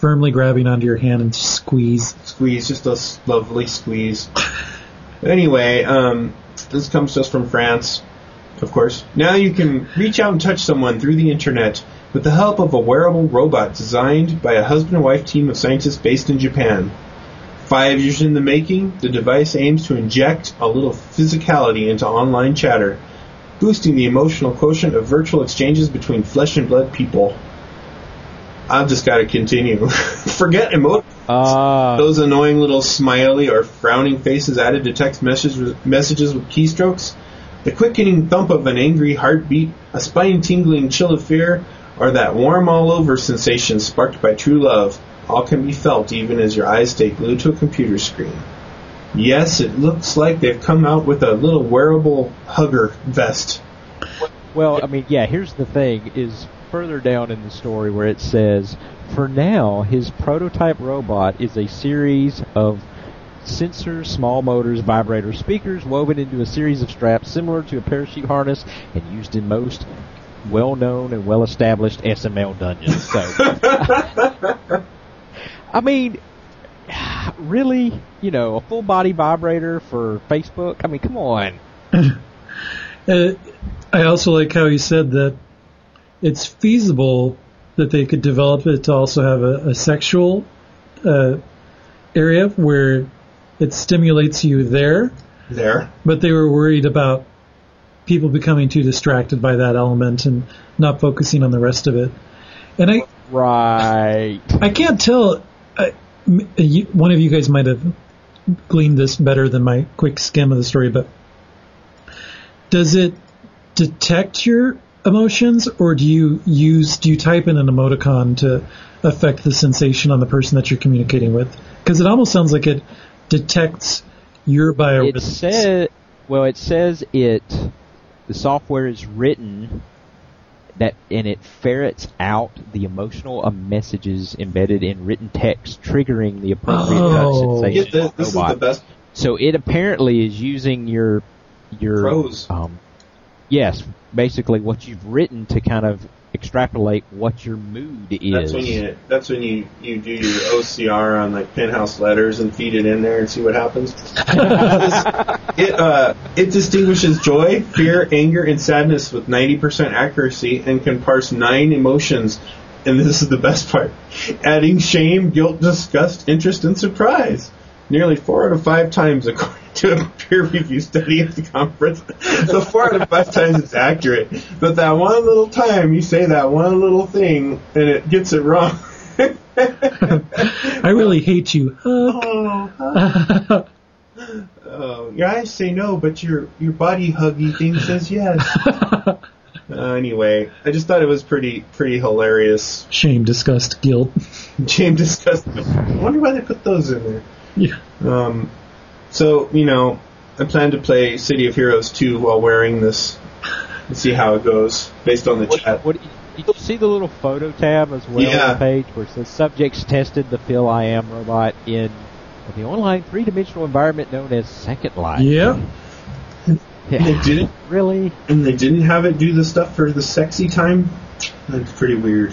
firmly grabbing onto your hand and squeeze. squeeze, just a lovely squeeze. Anyway, um, this comes to us from France, of course. Now you can reach out and touch someone through the internet with the help of a wearable robot designed by a husband and wife team of scientists based in Japan. Five years in the making, the device aims to inject a little physicality into online chatter, boosting the emotional quotient of virtual exchanges between flesh and blood people. I've just got to continue. Forget emo- Uh, those annoying little smiley or frowning faces added to text messages messages with keystrokes, the quickening thump of an angry heartbeat, a spine tingling chill of fear, or that warm all over sensation sparked by true love, all can be felt even as your eyes stay glued to a computer screen. Yes, it looks like they've come out with a little wearable hugger vest. Well, I mean, yeah. Here's the thing: is further down in the story where it says, for now, his prototype robot is a series of sensors, small motors, vibrators, speakers woven into a series of straps similar to a parachute harness and used in most well-known and well-established SML dungeons. So, I mean. Really, you know, a full body vibrator for Facebook? I mean, come on. Uh, I also like how he said that it's feasible that they could develop it to also have a, a sexual uh, area where it stimulates you there, There. but they were worried about people becoming too distracted by that element and not focusing on the rest of it. And I, Right. I can't tell. I, m- you, one of you guys might have gleaned this better than my quick skim of the story, but does it detect your emotions, or do you use do you type in an emoticon to affect the sensation on the person that you're communicating with? Because it almost sounds like it detects your It says, well, it says it. The software is written that, and it ferrets out the emotional uh, messages embedded in written text, triggering the appropriate Oh. touch Get sensation. this, on this is the best So it apparently is using your your Prose. Um, yes, basically what you've written to kind of extrapolate what your mood is. That's when you that's when you, you do your OCR on like penthouse letters and feed it in there and see what happens. it uh, it distinguishes joy, fear, anger, and sadness with 90% accuracy and can parse nine emotions. And this is the best part: adding shame, guilt, disgust, interest, and surprise. Nearly four out of five times, according to a peer review study at the conference. So four out of five times it's accurate. But that one little time you say that one little thing and it gets it wrong. I really hate you. oh, oh, your eyes say no, but your your body huggy thing says yes. Uh, anyway, I just thought it was pretty pretty hilarious. Shame, disgust, guilt. Shame, disgust. I wonder why they put those in there. Yeah. Um, so you know, I plan to play City of Heroes 2 while wearing this and see how it goes based on the chat. What, did you see the little photo tab as well Yeah. on the page where it says subjects tested the Phil I Am robot in the online three dimensional environment known as Second Life? Yeah. And they didn't Really? and they didn't have it do the stuff for the sexy time. That's pretty weird.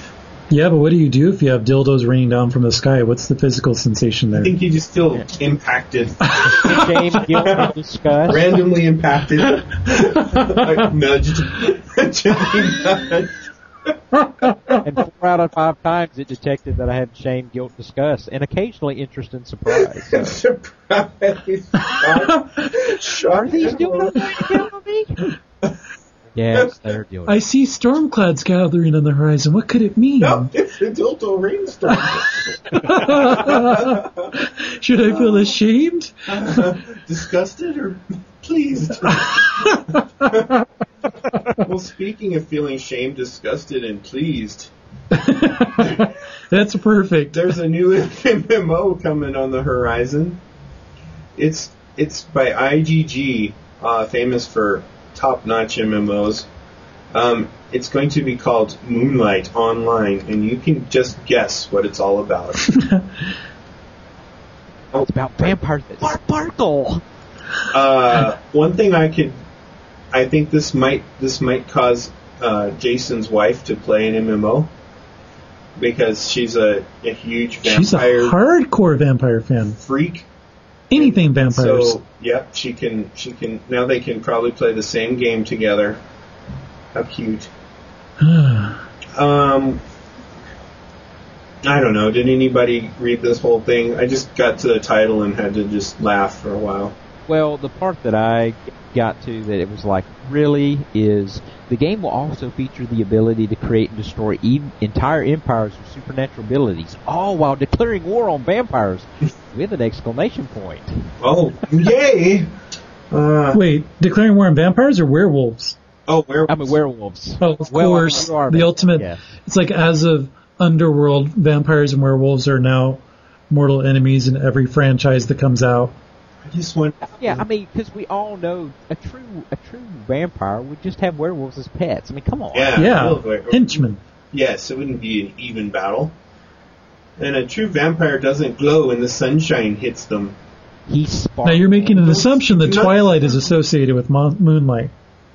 Yeah, but what do you do if you have dildos raining down from the sky? What's the physical sensation there? I think you just feel impacted, Shame, guilt, disgust. randomly impacted, like nudged, nudged. And four out of five times it detected that I had shame, guilt, disgust, and occasionally interest and surprise. So. Surprise! Shock. Are these doing kill me? Yes, they're doing I see storm clouds gathering on the horizon. What could it mean? No, it's a dildo rainstorm. Should I feel ashamed? Disgusted or pleased? well, speaking of feeling shamed, disgusted, and pleased, That's perfect. there's a new MMO coming on the horizon. It's it's by IGG, uh, famous for top-notch MMOs. Um, it's going to be called Moonlight Online, and you can just guess what it's all about. It's about vampires that sparkle. Uh, one thing I could, I think this might this might cause uh, Jason's wife to play an MMO because she's a, a huge She's a hardcore vampire fan. freak. Anything vampires. So yep, she can she can now they can probably play the same game together. How cute. um, I don't know. Did anybody read this whole thing? I just got to the title and had to just laugh for a while. Well, the part that I got to that it was like really is the game will also feature the ability to create and destroy e- entire empires with supernatural abilities, all while declaring war on vampires with an exclamation point. Oh, yay! Uh, Wait, declaring war on vampires or werewolves? oh, where? I mean werewolves. Oh, of Well, I mean, course. are the ultimate. yeah. It's like as of Underworld, vampires and werewolves are now mortal enemies in every franchise that comes out. I just want. Yeah, I mean, because we all know a true a true vampire would just have werewolves as pets. I mean, come on. Yeah, Yeah, real quick. henchmen. Yes, it wouldn't be an even battle. And a true vampire doesn't glow when the sunshine hits them. He Now you're making an assumption that Not- Twilight is associated with Mo- Moonlight,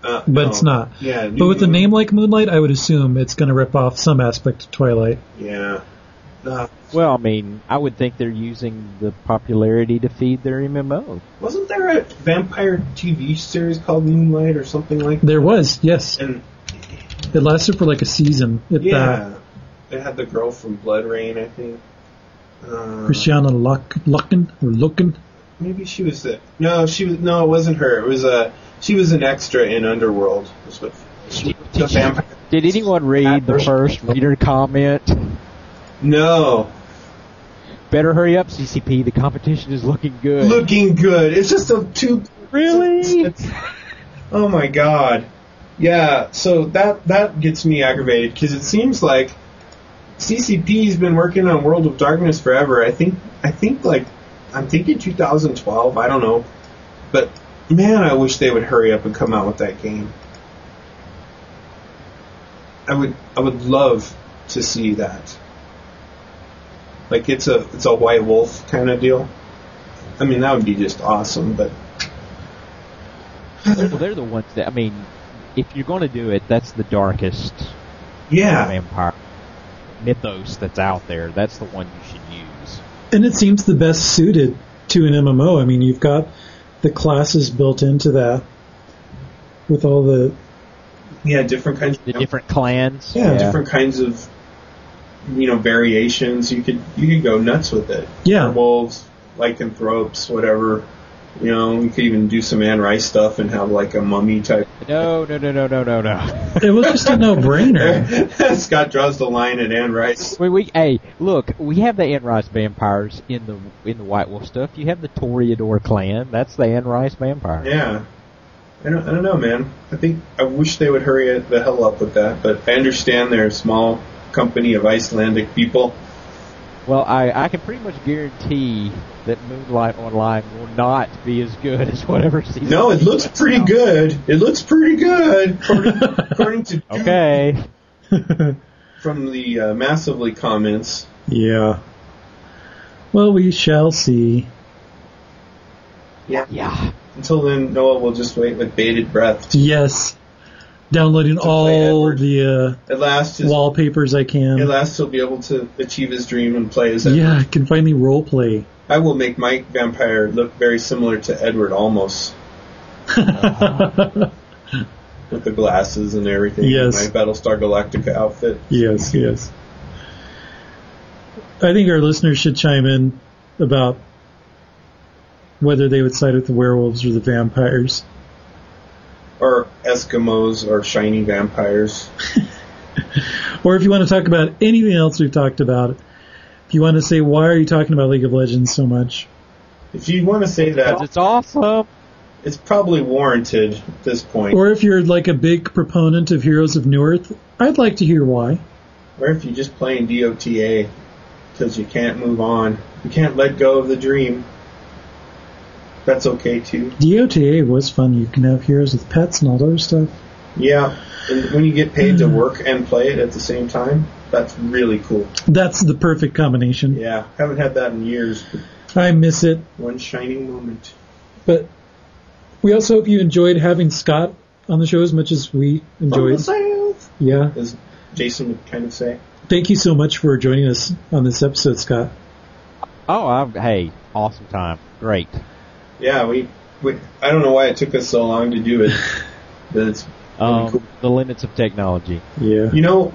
Uh, but no. it's not. Yeah, But with a name like Moonlight, I would assume it's going to rip off some aspect of Twilight. Yeah. Uh, Well, I mean, I would think they're using the popularity to feed their MMO. wasn't there a vampire TV series called Moonlight or something like that? There was, yes. And It lasted for like a season. It, yeah, uh, it had the girl from BloodRayne, I think. Uh, Christiana Luck, Lucken or Lucken. Maybe she was the no. She was no. It wasn't her. It was a. She was an extra in Underworld. Was what she, the vampire. Did anyone read the first reader comment? No, Better hurry up, CCP. The competition is looking good. looking good. It's just a two. really? It's, oh my god. Yeah. So that that gets me aggravated because it seems like CCP's been working on World of Darkness forever. I think I think like I'm thinking 2012. I don't know, but man, I wish they would hurry up and come out with that game. I would I would love to see that. Like it's a it's a White Wolf kind of deal. I mean that would be just awesome, but well, they're the ones that. I mean, if you're going to do it, that's the darkest yeah, vampire mythos that's out there. That's the one you should use. And it seems the best suited to an MMO. I mean, you've got the classes built into that with all the yeah, different kinds. The different clans. yeah, different kinds of you know variations. You could you could go nuts with it. Yeah. wolves, lycanthropes, whatever. You know, you could even do some Anne Rice stuff and have like a mummy type. No, no, no, no, no, no, no. It was just a no-brainer. Scott draws the line at Anne Rice. We, we, hey, look, we have the Anne Rice vampires in the in the White Wolf stuff. You have the Toreador clan. That's the Anne Rice vampire. Yeah. I don't, I don't know, man. I think I wish they would hurry the hell up with that, but I understand they're a small company of Icelandic people. Well, I, I can pretty much guarantee that Moonlight Online will not be as good as whatever season. No, it looks pretty good. It looks pretty good, according, according to Okay. from the uh, massively comments. yeah. Well, we shall see. Yeah. Yeah. until then, Noah will just wait with bated breath. Yes. Downloading all the last, uh, his, wallpapers I can. at last he'll be able to achieve his dream and play as Edward. Yeah, I can finally role play. I will make my vampire look very similar to Edward Almost with the glasses and everything. Yes. My Battlestar Galactica outfit. Yes, yes. I think our listeners should chime in about whether they would side with the werewolves or the vampires. Or Eskimos or shiny vampires. Or if you want to talk about anything else we've talked about, if you want to say why are you talking about League of Legends so much? If you want to say that, It's awesome. it's probably warranted at this point. Or if you're like a big proponent of Heroes of Newerth, I'd like to hear why. Or if you're just playing DOTA because you can't move on, you can't let go of the dream. That's okay too. DOTA was fun. You can have heroes with pets and all that other stuff. Yeah, and when you get paid to mm. work and play it at the same time, that's really cool. That's the perfect combination. Yeah, haven't had that in years. I miss it. One shining moment. But we also hope you enjoyed having Scott on the show as much as we From the enjoyed. south, Yeah. as Jason would kind of say. Thank you so much for joining us on this episode, Scott. Oh, I'm, hey, awesome time. Great. Yeah, we, we. I don't know why it took us so long to do it, but it's really Um, cool. The limits of technology. Yeah. You know,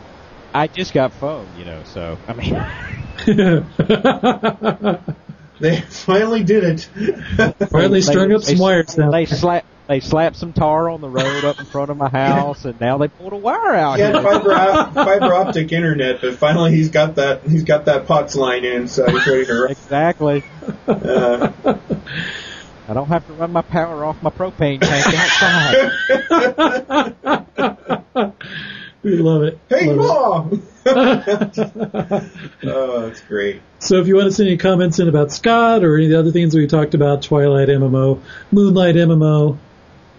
I just got phone, you know, so I mean, they finally did it. Finally strung they- up some they- wires down. They slapped they slapped some tar on the road up in front of my house, and now they pulled a wire out He had here. fiber, op- fiber optic internet, but finally he's got that he's got that POTS line in, so he's ready to run. Exactly. Uh, I don't have to run my power off my propane tank outside. we love it. hey, Love it. mom! oh, that's great. So if you want to send any comments in about Scott or any of the other things we talked about, Twilight MMO, Moonlight MMO,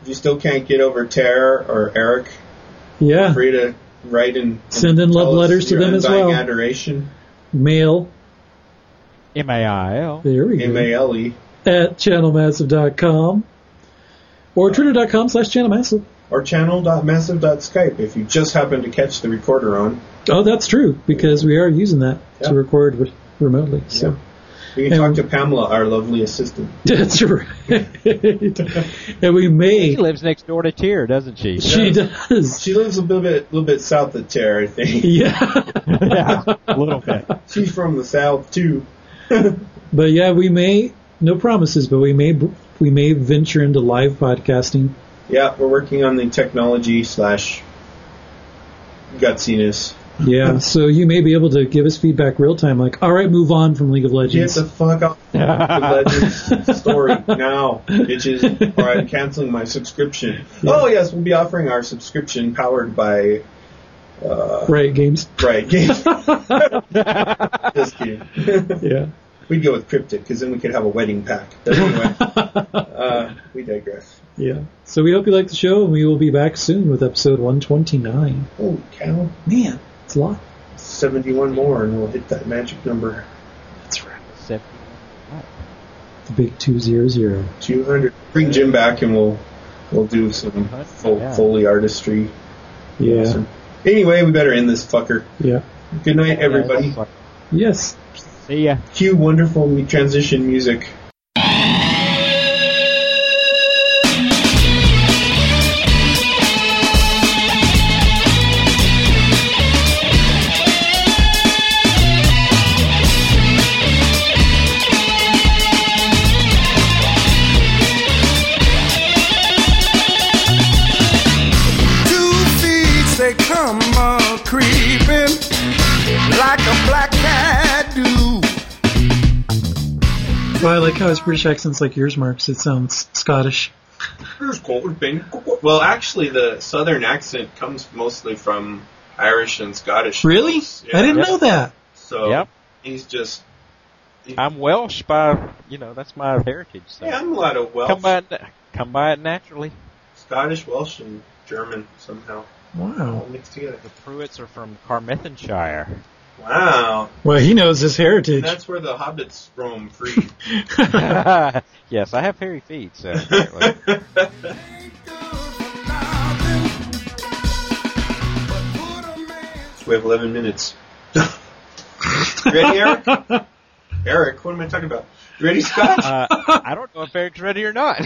If you still can't get over Tara or Eric, yeah, free to write and, and Send in love letters to them as well. Adoration, mail, M A I L. there we go, A L E, at channelmassive.com or twitter.com slash channelmassive. or channel.massive.skype if you just happen to catch the recorder on. Oh, that's true, because we are using that Yeah. to record re- remotely. So we can And- talk to Pamela, our lovely assistant. that's right. and we may, She lives next door to Tara, doesn't she? she does. She lives a little bit, a little bit south of Tara, I think. Yeah. yeah, a little bit. She's from the south too. But yeah, we may, no promises, but we may, we may venture into live podcasting. Yeah, we're working on the technology slash gutsiness. Yeah, so you may be able to give us feedback real time, like, all right, move on from League of Legends. Get the fuck off the Legends story now, bitches, or I'm canceling my subscription. Oh yes, we'll be offering our subscription powered by uh, Riot, Games. Riot Games. Just kidding. Yeah. We'd go with Cryptic because then we could have a wedding pack. But anyway, uh, we digress. Yeah. So we hope you like the show, and we will be back soon with episode 129. Holy cow! Man, it's a lot. 71 more, and we'll hit that magic number. That's right. Seven. The big 200. 200. Bring Jim back, and we'll we'll do some full, Yeah. Foley artistry. Yeah. Awesome. Anyway, we better end this fucker. Yeah. Good night, everybody. Yes. See ya. Cue wonderful transition music. Well, I like how his British accent's like yours, Marks. It sounds Scottish. Well, actually, the southern accent comes mostly from Irish and Scottish. Really? folks. I didn't Yep. know that. So Yep. he's just. I'm Welsh by, you know, that's my heritage. So. Yeah, I'm a lot of Welsh, Come by, it- come by it naturally. Scottish, Welsh, and German somehow Wow. all mixed together. The Pruitts are from Carmarthenshire. Wow. Well, he knows his heritage. That's where the hobbits roam free. yes, I have hairy feet, so we have 11 minutes. ready, Eric? Eric, what am I talking about? You ready, Scott? uh, I don't know if Eric's ready or not.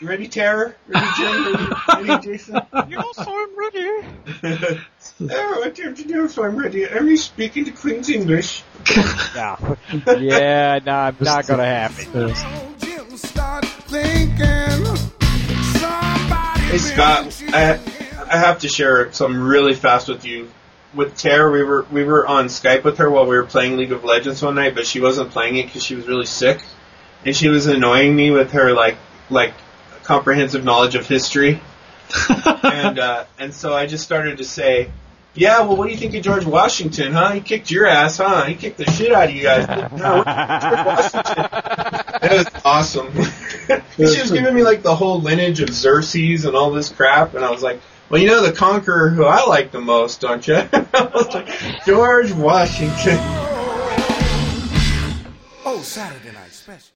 You ready, Tara? Ready, Jen? Ready, ready Jason? yes, I'm ready. oh, what do you have to do if I'm ready? Are you speaking to Queen's English? No. Yeah, no, I'm not gonna have it. Hey Scott, I I have to share something really fast with you. With Tara, we were we were on Skype with her while we were playing League of Legends one night, but she wasn't playing it because she was really sick, and she was annoying me with her like like comprehensive knowledge of history, and uh, and so I just started to say, yeah, well, what do you think of George Washington? Huh? He kicked your ass, huh? He kicked the shit out of you guys. No, George Washington. It was awesome. she was giving me like the whole lineage of Xerxes and all this crap, and I was like, well, you know the conqueror who I like the most, don't you? George Washington. Oh, Saturday night special.